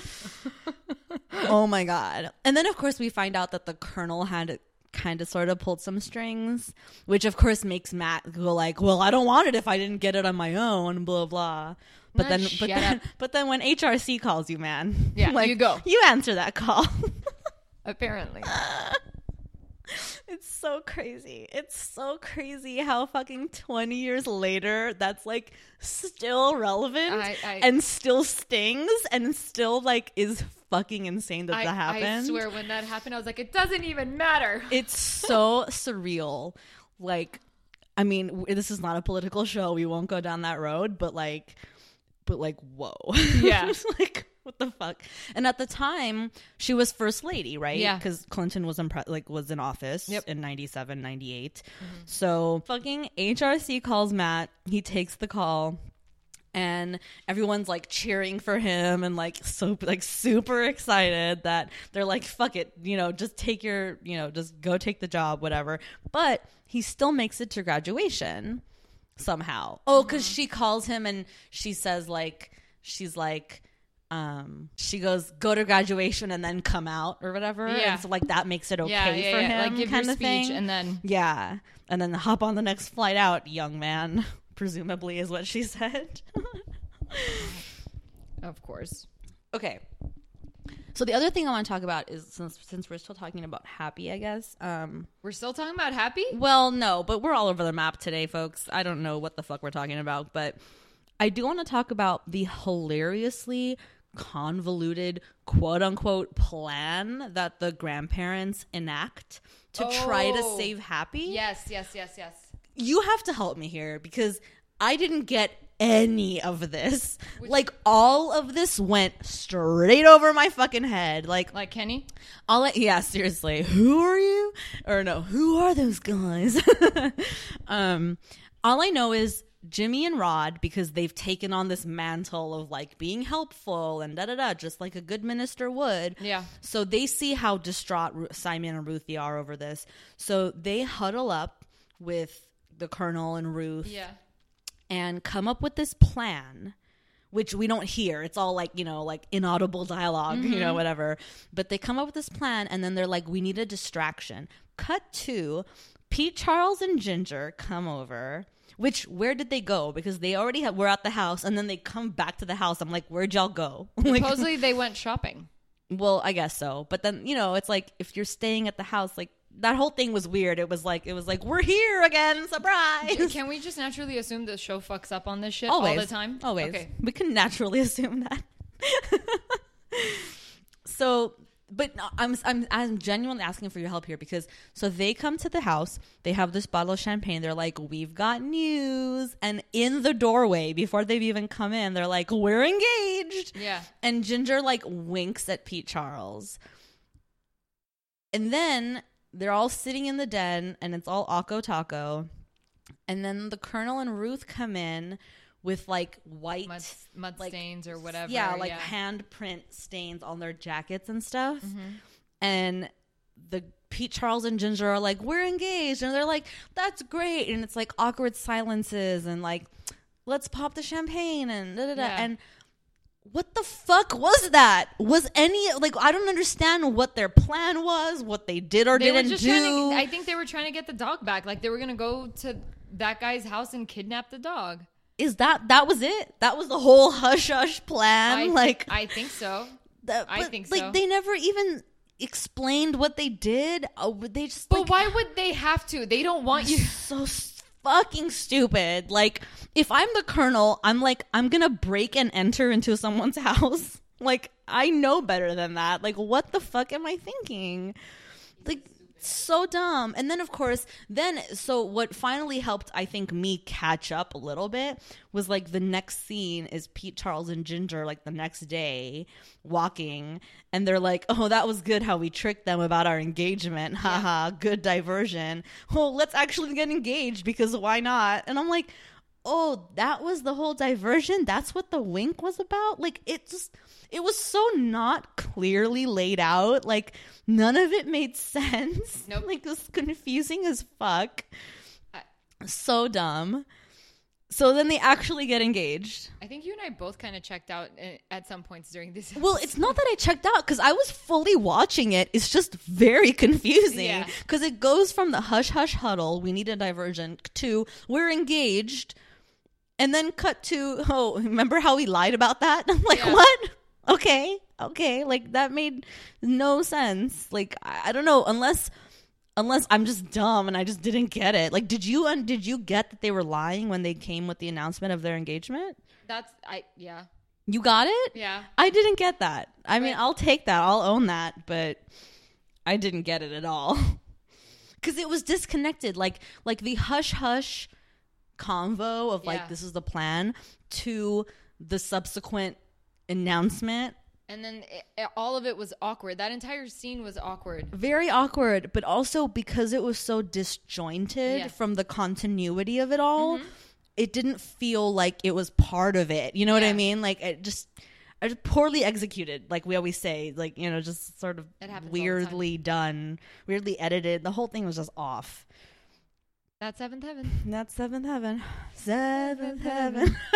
oh my god. And then of course we find out that the colonel had kind of sort of pulled some strings, which of course makes Matt go like, "Well, I don't want it if I didn't get it on my own." Blah blah. But then, but then, up. but then when HRC calls you, man, Yeah, like, you go. You answer that call. Apparently. it's so crazy. It's so crazy how fucking twenty years later, that's like still relevant I- I- and still stings and still like is fucking insane that I, that happened. I swear when that happened, I was like, it doesn't even matter. it's so surreal. Like, I mean, this is not a political show. We won't go down that road, but like, but like, whoa. Yeah. Like, what the fuck? And at the time, she was first lady, right? Yeah. Because Clinton was impre- like was in office Yep. in 97, 98. Mm-hmm. So fucking HRC calls Matt. He takes the call and everyone's like cheering for him and like so like super excited that they're like fuck it you know just take your you know just go take the job whatever but he still makes it to graduation somehow oh because mm-hmm. she calls him and she says like she's like um she goes go to graduation and then come out or whatever Yeah. and so like that makes it okay yeah, yeah, for yeah. him Like give kind your of speech thing and then yeah. And then hop on the next flight out, young man. Presumably is what she said. of course. okay. So the other thing I want to talk about is since since we're still talking about happy, I guess. Um We're still talking about happy? well, no, but we're all over the map today, folks. I don't know what the fuck we're talking about, but I do want to talk about the hilariously convoluted quote unquote plan that the grandparents enact to try to Oh. save happy. Yes, yes, yes, yes. you have to help me here because I didn't get any of this. Like all of this went straight over my fucking head. Like Like Kenny? all I, yeah, seriously. Who are you? Or no, who are those guys? um all I know is Jimmy and Rod because they've taken on this mantle of like being helpful and da da da just like a good minister would. Yeah. So they see how distraught Simon and Ruthie are over this. So they huddle up with the colonel and Ruth Yeah. and come up with this plan which we don't hear it's all like you know like inaudible dialog you Mm-hmm. know whatever but they come up with this plan and then they're like we need a distraction cut to pete charles and ginger come over which where did they go? Because they already have, were at the house and then they come back to the house. I'm like where'd y'all go? Like Supposedly they went shopping. well i guess so. But then you know it's like if you're staying at the house like that whole thing was weird. It was like it was like we're here again. Surprise! Can we just naturally assume the show fucks up on this shit all the time? always. Okay. we can naturally assume that. So but I'm, I'm i'm genuinely asking for your help here because so they come to the house they have this bottle of champagne they're like we've got news and in the doorway before they've even come in they're like we're engaged Yeah. and ginger like winks at pete charles and then they're all sitting in the den and it's all Akko Taco. And then the Colonel and Ruth come in with like white Mud, mud like, stains or whatever. Yeah, like handprint stains on their jackets and stuff. Mm-hmm. And the Pete Charles and Ginger are like, "We're engaged," and they're like, "That's great." And it's like awkward silences and like, "Let's pop the champagne," and da da da. Yeah. And what the fuck was that? Was any like I don't understand what their plan was, what they did or They didn't just do. to. I think they were trying to get the dog back. Like they were gonna go to that guy's house and kidnap the dog. Is that that was it? That was the whole hush hush plan. I, like I think so. that, I think like they never even explained what they did. Oh, they just But like, why would they have to? They don't want you. so fucking stupid. Like, if I'm the colonel, I'm like, I'm gonna break and enter into someone's house. Like, I know better than that. Like, what the fuck am I thinking? Like, so dumb. And then, of course, then, so what finally helped, I think, me catch up a little bit was like the next scene is Pete, Charles, and Ginger, like the next day, walking. And they're like, oh, that was good how we tricked them about our engagement. Haha, good diversion. Well, let's actually get engaged because why not? And I'm like, oh, that was the whole diversion. That's what the wink was about. Like, it just, it was so not clearly laid out. Like, none of it made sense. Nope. Like, it was confusing as fuck. So dumb. So then they actually get engaged. I think you and I both kind of checked out uh, at some points during this. Well, it's not that I checked out because I was fully watching it. It's just very confusing Yeah. because it goes from the hush hush huddle, we need a diversion, to we're engaged, and then cut to oh, remember how we lied about that? I'm like, Yeah. what? Okay, okay, like that made no sense. Like I, I don't know unless. Unless I'm just dumb and I just didn't get it. Like, did you and did you get that they were lying when they came with the announcement of their engagement? That's I yeah You got it? yeah. I didn't get that. I mean, I'll take that. I'll own that, but I didn't get it at all. Cuz it was disconnected like like the hush hush convo of like Yeah. this is the plan to the subsequent announcement. And then it, all of it was awkward. That entire scene was awkward. Very awkward, but also because it was so disjointed Yeah. from the continuity of it all, mm-hmm. it didn't feel like it was part of it. You know what I mean? Like it just just poorly executed, like we always say, like you know, just sort of It happens all the time. weirdly done, weirdly edited. The whole thing was just off. That's seventh heaven. That's seventh heaven, seventh heaven.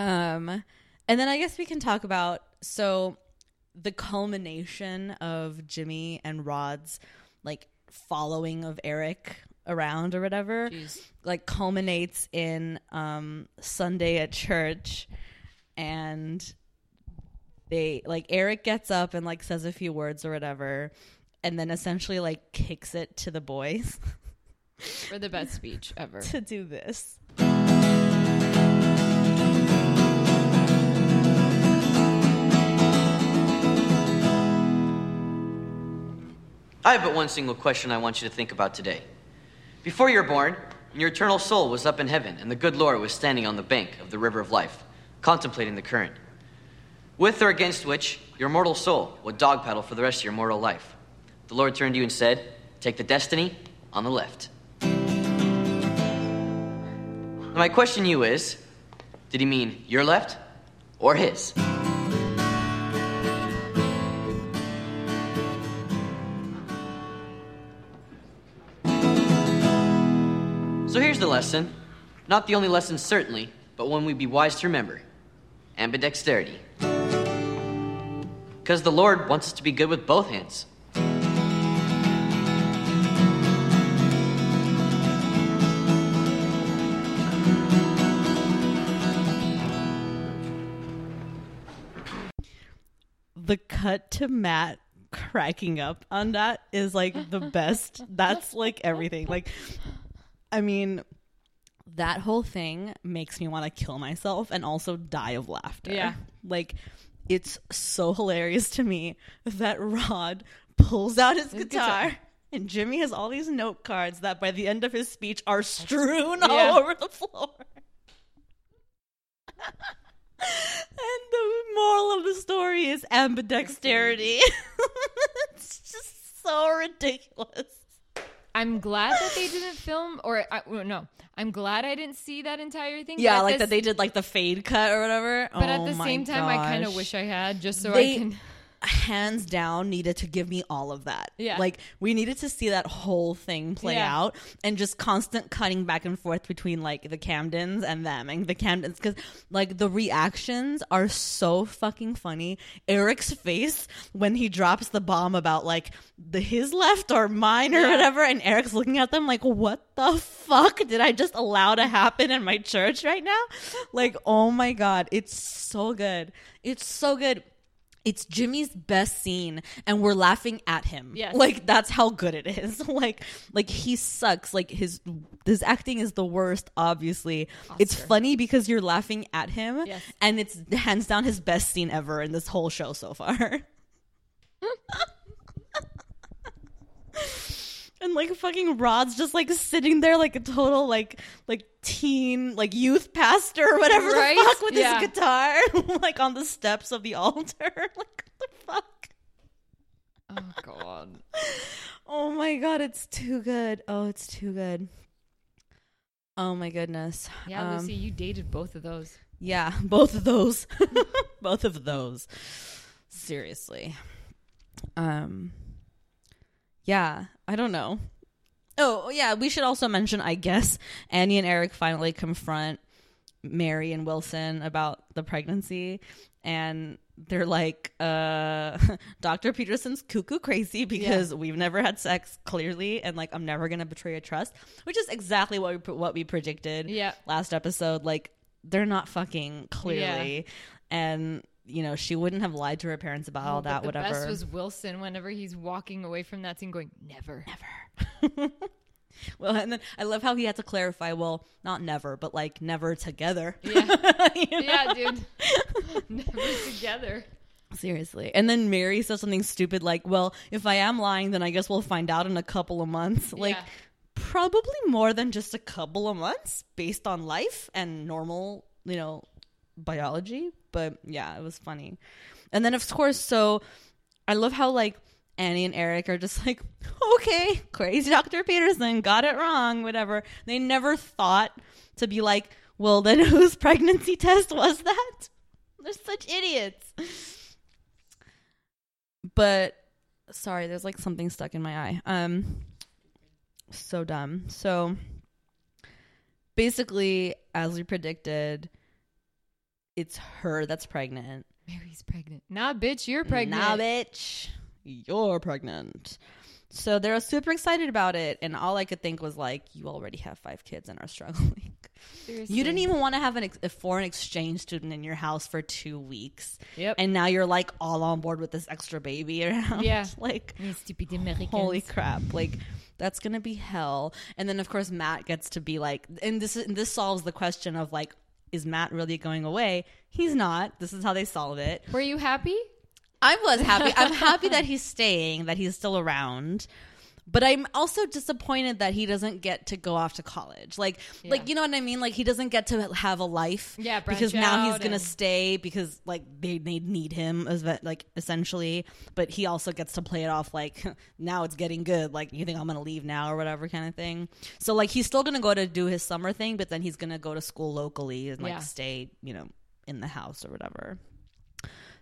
um, and then I guess we can talk about so the culmination of Jimmy and Rod's like following of Eric around or whatever Jeez. like culminates in um Sunday at church and they like Eric gets up and like says a few words or whatever and then essentially like kicks it to the boys For the best speech ever. to do this. I have but one single question I want you to think about today. Before you were born, your eternal soul was up in heaven, and the good Lord was standing on the bank of the river of life, contemplating the current. With or against which, your mortal soul would dog paddle for the rest of your mortal life. The Lord turned to you and said, Take the destiny on the left. Now, my question to you is Did he mean your left or his? Lesson. Not the only lesson, certainly, but one we'd be wise to remember ambidexterity. Because the Lord wants us to be good with both hands. The cut to Matt cracking up on that is like the best. That's like everything. Like I mean that whole thing makes me want to kill myself and also die of laughter. Yeah. Like it's so hilarious to me that Rod pulls out his guitar, guitar. and Jimmy has all these note cards that by the end of his speech are strewn Yeah. all over the floor. and the moral of the story is ambidexterity. it's just so ridiculous. I'm glad that they didn't film, or I, no, I'm glad I didn't see that entire thing. Yeah, like this- that they did like the fade cut or whatever. But Oh at the oh my same time, I kind of wish I had, just so They- I can. Hands down needed to give me all of that. Yeah. Like we needed to see that whole thing play Yeah. out and just constant cutting back and forth between like the Camdens and them and the Camdens cuz like the reactions are so fucking funny. Eric's face when he drops the bomb about like the his left or mine or Yeah. whatever and Eric's looking at them like what the fuck did I just allow to happen in my church right now? Like oh my god, it's so good. It's so good it's Jimmy's best scene and we're laughing at him. Yes. Like that's how good it is. like like he sucks. Like his his acting is the worst obviously. It's funny because you're laughing at him Yes. and it's hands down his best scene ever in this whole show so far. And like fucking Rod's just like sitting there like a total like like teen like youth pastor or whatever Right? the fuck with Yeah. his guitar like on the steps of the altar. like what the fuck? Oh God. Oh my god, it's too good. Oh, it's too good. Oh my goodness. Yeah, Um, Lucy, you dated both of those. Yeah, both of those. both of those. Seriously. Um Yeah, I don't know. Oh, yeah, we should also mention, I guess, Annie and Eric finally confront Mary and Wilson about the pregnancy. And they're like, uh, Dr. Peterson's cuckoo crazy because we've never had sex, clearly. And like, I'm never going to betray a trust, which is exactly what we, what we predicted Yeah. last episode. Like, they're not fucking clearly. And, you know, she wouldn't have lied to her parents about oh, all Oh, But that, the whatever. best was Wilson whenever he's walking away from that scene going, never, never. Well, and then I love how he had to clarify. Well, not never, but like never together. Yeah. You know? yeah, dude. never together. Seriously. And then Mary says something stupid like, "Well, if I am lying, then I guess we'll find out in a couple of months." Like, Yeah. probably more than just a couple of months, based on life and normal, you know, biology. But yeah, it was funny. And then of course, so I love how like Annie and Eric are just like, okay, crazy Dr. Peterson got it wrong, whatever. They never thought to be like, well, then whose pregnancy test was that? They're such idiots. But sorry, there's like something stuck in my eye. Um, so dumb. So basically, as we predicted, it's her that's pregnant. Mary's pregnant. Nah, bitch, you're pregnant. Nah, bitch, you're pregnant. So they're super excited about it, and all I could think was like, "You already have five kids and are struggling. Seriously. You didn't even want to have an ex- a foreign exchange student in your house for two weeks, Yep. and now you're like all on board with this extra baby around. Yeah. like stupid Americans. holy crap, like." That's gonna be hell, and then of course Matt gets to be like, and this and this solves the question of like, is Matt really going away? He's not. This is how they solve it. Were you happy? I was happy. I'm happy that he's staying, that he's still around. But I'm also disappointed that he doesn't get to go off to college. Like, like you know what I mean? Like he doesn't get to have a life. Yeah, because now he's gonna and- stay because like they they need him as like essentially. But he also gets to play it off like now it's getting good. Like you think I'm gonna leave now or whatever kind of thing. So like he's still gonna go to do his summer thing, but then he's gonna go to school locally and like Yeah. stay you know in the house or whatever.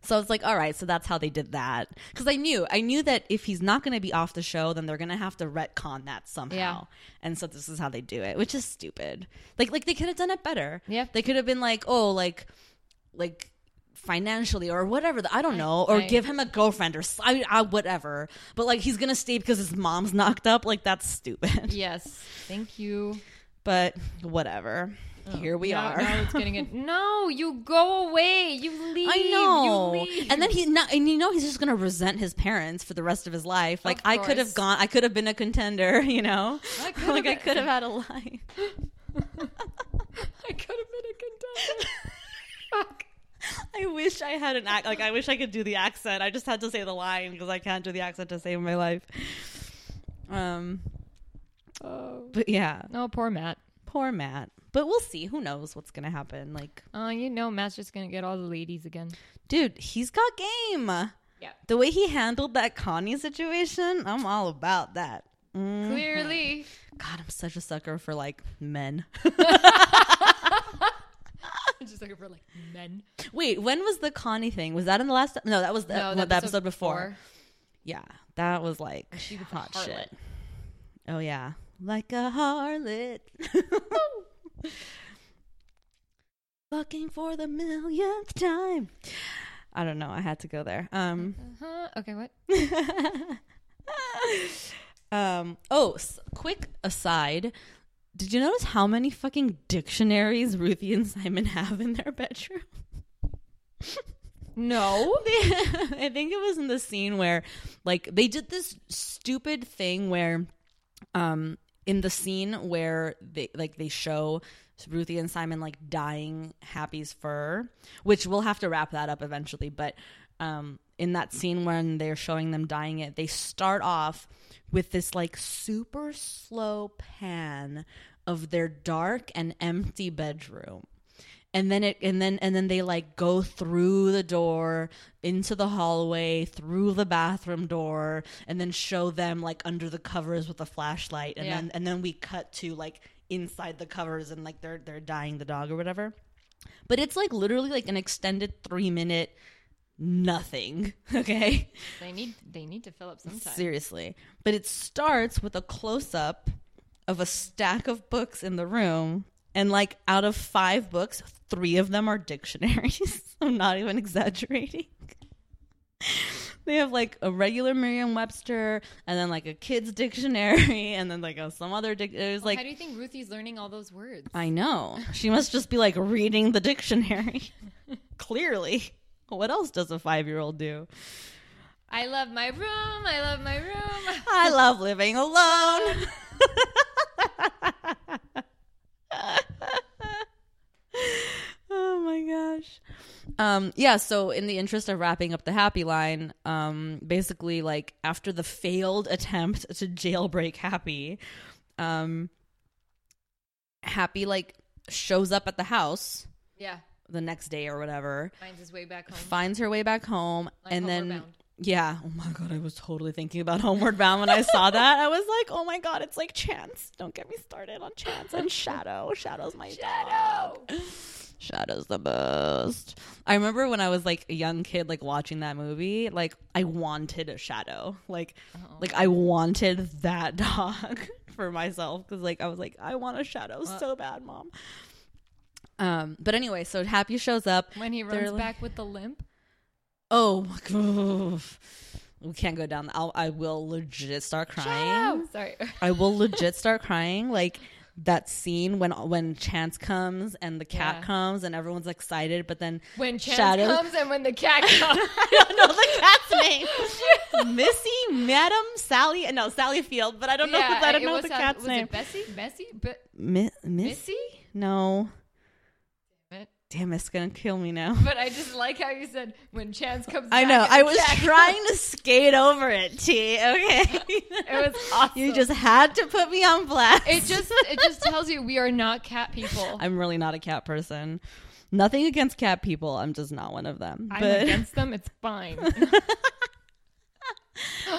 So I was like, all right, so that's how they did that. Because I knew, I knew that if he's not going to be off the show, then they're going to have to retcon that somehow. Yeah. And so this is how they do it, which is stupid. Like, like they could have done it better. Yeah. They could have been like, oh, like, like financially or whatever. I don't know, or I- give him a girlfriend or I, I- whatever. But like, he's going to stay because his mom's knocked up. Like, that's stupid. Yes. Thank you. But whatever. Here we Now- are. Now it's getting it. No, you go away. You leave. I know. You leave. And then he not, and you know he's just gonna resent his parents for the rest of his life. Like I could have gone I could have been a contender, you know? I like I could have had a life. I could have been a contender. Fuck. I wish I had an act like I wish I could do the accent. I just had to say the line because I can't do the accent to save my life. Um Oh. but yeah, No, poor Matt. Poor Matt. But we'll see. Who knows what's gonna happen? Like, Oh, you know Matt's just gonna get all the ladies again. dude, he's got game. Yeah. The way he handled that Connie situation, I'm all about that. Mm. Clearly. God, I'm such a sucker for like men. just looking for like men. Wait, when was the Connie thing? Was that in the last? No, that was the, No, the episode, before. Yeah, that was like She was hot shit. Oh yeah, like a harlot. Fucking for the millionth time. I don't know. I had to go there. Um. Uh-huh. Okay, what? um. Oh, s- quick aside. Did you notice how many fucking dictionaries Ruthie and Simon have in their bedroom? No. I think it was in the scene where like they did this stupid thing where um in the scene where they like they show Ruthie and Simon like dyeing Happy's fur, which we'll have to wrap that up eventually, but um in that scene when they're showing them dyeing it, they start off with this like super slow pan of their dark and empty bedroom and then it and then and then they like go through the door into the hallway through the bathroom door and then show them like under the covers with a flashlight and Yeah. then and then we cut to like inside the covers and like they're they're dying the dog or whatever but it's like literally like an extended 3 minute nothing okay They need they need to fill up some time. seriously but it starts with a close up of a stack of books in the room, and like out of five books, three of them are dictionaries. I'm not even exaggerating. they have like a regular Merriam-Webster, and then like a kids dictionary, and then like a, some other. Dic- it was like How do you think Ruthie's learning all those words? I know. She must just be like reading the dictionary. Clearly. What else does a five year old do? I love my room. I love my room. I love living alone. My gosh. Um, yeah, so in the interest of wrapping up the happy line, um, basically like after the failed attempt to jailbreak Happy, um Happy like shows up at the house Yeah. the next day or whatever, Finds his way back home. finds her way back home, Like and then Bound. yeah, oh my god, I was totally thinking about Homeward Bound when I saw that. I was like, oh my god, it's like Chance. Don't get me started on Chance and Shadow. Shadow's my Shadow. dog. Shadow's the best. I remember when I was like a young kid, like watching that movie, like I wanted a Shadow. Like, like I wanted that dog for myself because like I was like, I want a Shadow so bad, mom. Um, but anyway, so Happy shows up When he runs like- back with the limp. Oh, my God. we can't go down. I'll, I will legit start crying. Oh, sorry. I will legit start crying. Like that scene when when Chance comes and the cat Yeah. comes and everyone's excited, but then When Chance comes and when the cat comes. I don't know the cat's name. Missy, Madam, Sally. And no, Sally Field. But I don't know. yeah, I don't know was the cat's was name. it Bessie? Bessie? But Mi- Miss? Missy? No. Damn, it's gonna kill me now. But I just like how you said when Chance comes. I know. I was cat trying to skate over it, T. Okay. It was awesome. You just had to put me on blast. It just it just tells you we are not cat people. I'm really not a cat person. Nothing against cat people. I'm just not one of them. I'm but against them. It's fine.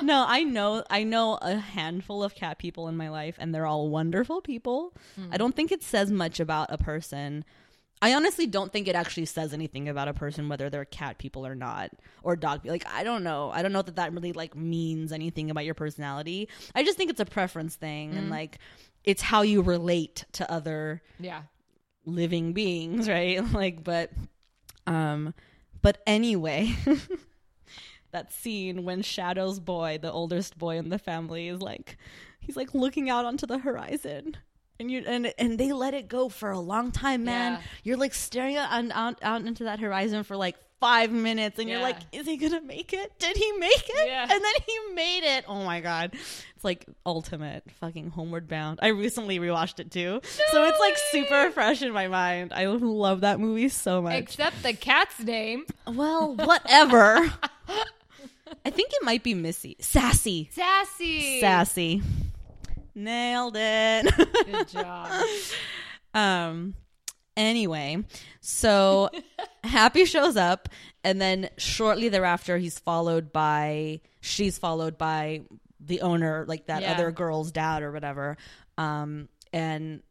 no, I know I know a handful of cat people in my life and they're all wonderful people. Hmm. I don't think it says much about a person. I honestly don't think it actually says anything about a person whether they're cat people or not or dog people. like I don't know. I don't know that that really like means anything about your personality. I just think it's a preference thing and like it's how you relate to other yeah. living beings, right? Like, but, um, but anyway, that scene when Shadow's boy, the oldest boy in the family, is like, he's like looking out onto the horizon. And you and and they let it go for a long time, man. Yeah. You're like staring out, out out into that horizon for like five minutes, and you're like, "Is he gonna make it? Did he make it?" Yeah. And then he made it. Oh my god, it's like ultimate fucking Homeward Bound. I recently rewatched it too, so it's like super fresh in my mind. I love that movie so much. Except the cat's name, well, whatever. I think it might be Missy, Sassy, Sassy. Sassy. Nailed it. Good job. Um anyway, so Happy shows up and then shortly thereafter he's followed by she's followed by the owner like that Yeah. other girl's dad or whatever. Um and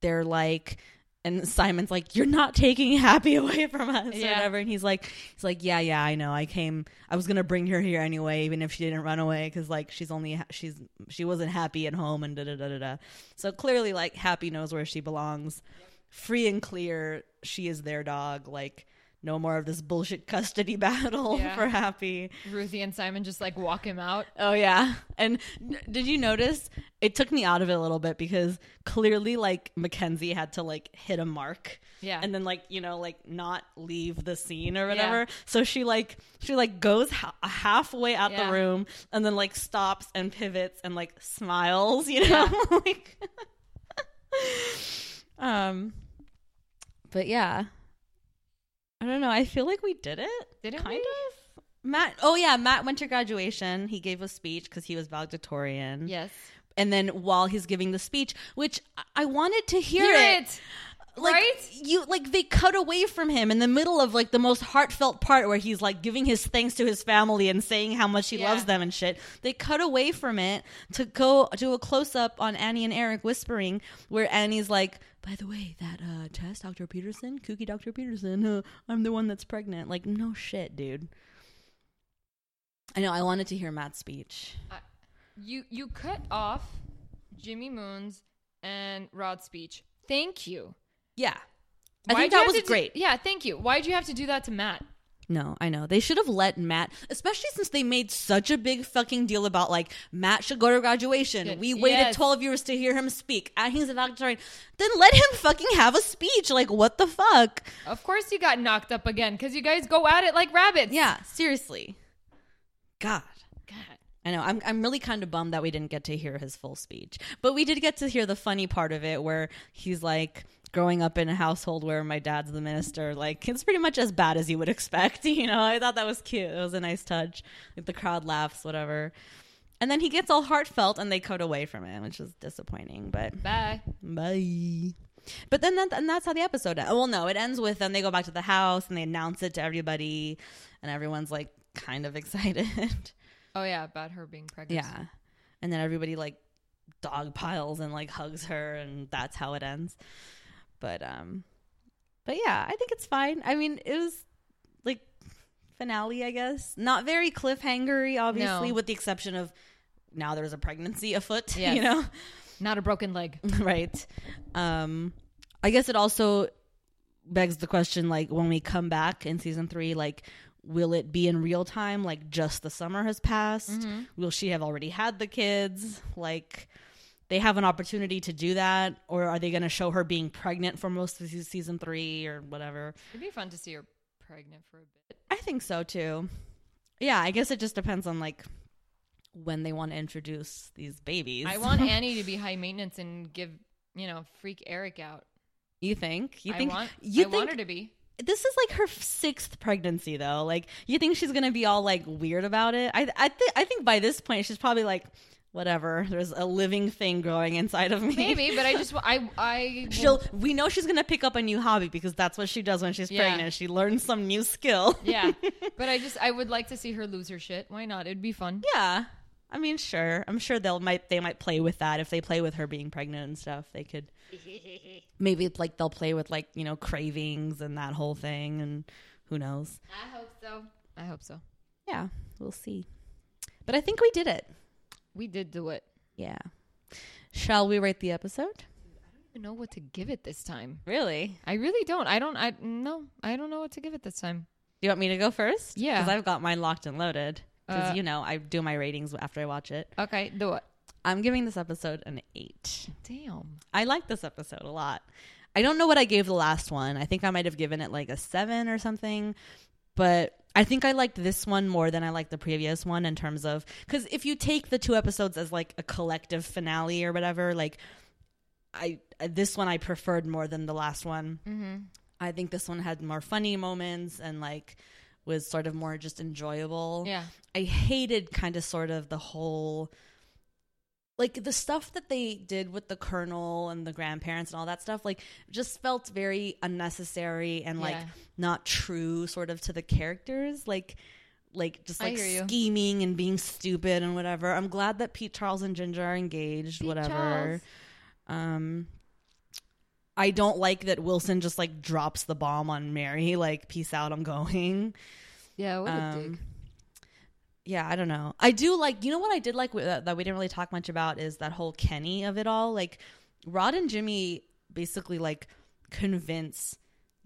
they're like and Simon's like, "You're not taking Happy away from us, or whatever." And he's like, "He's like, yeah, yeah, I know. I came. I was gonna bring her here anyway, even if she didn't run away, because like she's only she's she wasn't happy at home and da da da da da. So clearly, like Happy knows where she belongs, free and clear. She is their dog. Like no more of this bullshit custody battle Yeah. for Happy. Ruthie and Simon just like walk him out. Oh yeah. And n- did you notice it took me out of it a little bit because clearly like Mackenzie had to like hit a mark. Yeah. And then like, you know, like not leave the scene or whatever. Yeah. So she like she like goes ha- halfway out Yeah. the room and then like stops and pivots and like smiles, you know? like Um but yeah. I don't know. I feel like we did it. Didn't kind we? of. Matt. Oh yeah, Matt went to graduation. He gave a speech because he was valedictorian. Yes. And then while he's giving the speech, which I- I wanted to hear, Hear it, it. like right? you, like they cut away from him in the middle of like the most heartfelt part where he's like giving his thanks to his family and saying how much he Yeah. loves them and shit. They cut away from it to go do a close up on Annie and Eric whispering, where Annie's like, "By the way, that uh, test, Dr. Peterson, kooky Dr. Peterson, uh, I'm the one that's pregnant." Like, no shit, dude. I know. I wanted to hear Matt's speech. You you cut off Jimmy Moon's and Rod's speech. Thank you. Yeah. I Why'd think that was to do- great. yeah, thank you. Why'd you have to do that to Matt? No, I know. They should have let Matt, especially since they made such a big fucking deal about like Matt should go to graduation. Good. We waited Yes. 12 years to hear him speak. And he's a valedictorian. Then let him fucking have a speech. Like, what the fuck? Of course you got knocked up again because you guys go at it like rabbits. Yeah, seriously. God. God. I know. I'm I'm really kind of bummed that we didn't get to hear his full speech. But we did get to hear the funny part of it where he's like growing up in a household where my dad's the minister, like it's pretty much as bad as you would expect, you know. I thought that was cute. It was a nice touch. Like the crowd laughs, whatever. And then he gets all heartfelt and they cut away from it, which is disappointing, but Bye. Bye. But then that, and that's how the episode ends. Well, no, it ends with them. They go back to the house and they announce it to everybody, and everyone's like kind of excited. Oh yeah, about her being pregnant. yeah, and then everybody like dog piles and like hugs her, and that's how it ends. But um, but yeah, I think it's fine. I mean, it was like finale, I guess. Not very cliffhangery, obviously, No. with the exception of now there's a pregnancy afoot. Yes. You know. Not a broken leg. right um i guess it also begs the question like when we come back in season three like will it be in real time like just the summer has passed will she have already had the kids like they have an opportunity to do that or are they going to show her being pregnant for most of season three or whatever It'd be fun to see her pregnant for a bit. i think so too yeah i guess it just depends on like when they want to introduce these babies I want Annie to be high maintenance and give you know freak Eric out. you think you I think want. you I think want her to be. this is like her sixth pregnancy though like you think she's gonna be all like weird about it i i think i think by this point she's probably like whatever there's a living thing growing inside of me Maybe, but I just I I she'll we know she's gonna pick up a new hobby because that's what she does when she's Yeah. pregnant she learns some new skill yeah. But I just I would like to see her lose her shit. Why not? It'd be fun. yeah i mean sure i'm sure they'll might they might play with that if they play with her being pregnant and stuff they could maybe it's like they'll play with like you know cravings and that whole thing and who knows I hope so. I hope so. yeah we'll see but i think we did it We did do it. Yeah. Shall we rate the episode? I don't even know what to give it this time. Really? I really don't. I don't. I no. I don't know what to give it this time. Do you want me to go first? Yeah. Because I've got mine locked and loaded. Because, Uh, you know, I do my ratings after I watch it. Okay, do it. I'm giving this episode an eight. Damn. I like this episode a lot. I don't know what I gave the last one. I think I might have given it like a seven or something. But I think I liked this one more than I liked the previous one in terms of because if you take the two episodes as like a collective finale or whatever, like I this one I preferred more than the last one. Mm-hmm. I think this one had more funny moments and like was sort of more just enjoyable. Yeah. I hated kind of sort of the whole like the stuff that they did with the colonel and the grandparents and all that stuff like just felt very unnecessary and like Yeah. not true sort of to the characters like like just like scheming and being stupid and whatever. I'm glad that Pete Charles and Ginger are engaged, Pete whatever. Charles. Um I don't like that Wilson just like drops the bomb on Mary like peace out I'm going. Yeah. What a Um, dig. Yeah, I don't know. I do like, you know what I did like uh, that we didn't really talk much about is that whole Kenny of it all. Like, Rod and Jimmy basically like convince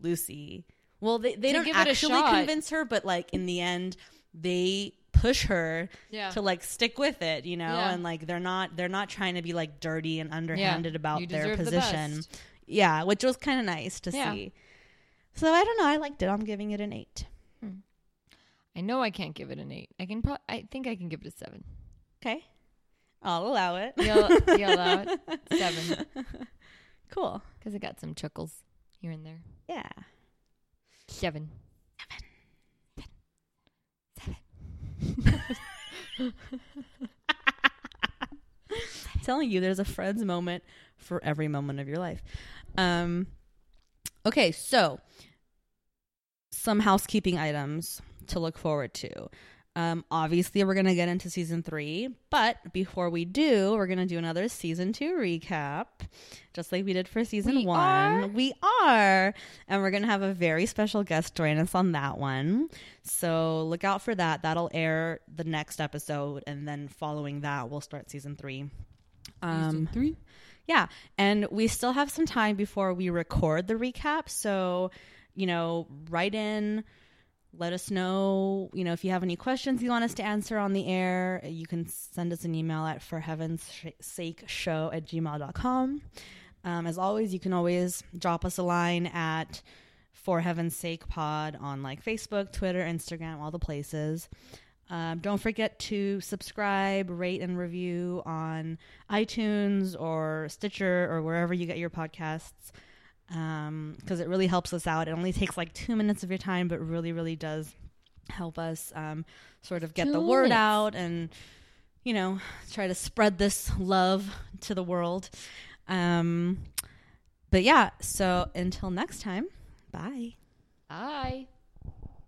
Lucy. Well, they, they To don't give it a actually convince her, but like in the end, they push her Yeah. to like stick with it, you know, Yeah. and like they're not they're not trying to be like dirty and underhanded about you their deserve the position. Yeah, which was kind of nice to Yeah. see. So I don't know. I liked it. I'm giving it an eight. I know I can't give it an eight. I can. Pro- I think I can give it a seven. Okay, I'll allow it. You'll, you'll allow it seven Cool. because it got some chuckles here and there. Yeah. Seven. Seven. Seven. Seven. telling you there's a friends moment for every moment of your life. Um okay, so some housekeeping items to look forward to. Um obviously we're going to get into season 3, but before we do, we're going to do another season 2 recap just like we did for season We 1. are? We are. And we're going to have a very special guest join us on that one. So look out for that. That'll air the next episode and then following that we'll start season 3. Um, three. yeah, and we still have some time before we record the recap. So, you know, write in, let us know, you know, if you have any questions you want us to answer on the air. You can send us an email at for heaven's sake show at gmail.com. Um, as always, you can always drop us a line at for heaven's sake pod on like Facebook, Twitter, Instagram, all the places. Um, don't forget to subscribe, rate, and review on iTunes or Stitcher or wherever you get your podcasts because it really helps us out. It only takes like two minutes of your time, but really, really does help us um, sort of get Two the word minutes. out and, you know, try to spread this love to the world. Um, but yeah, so until next time, bye. Bye.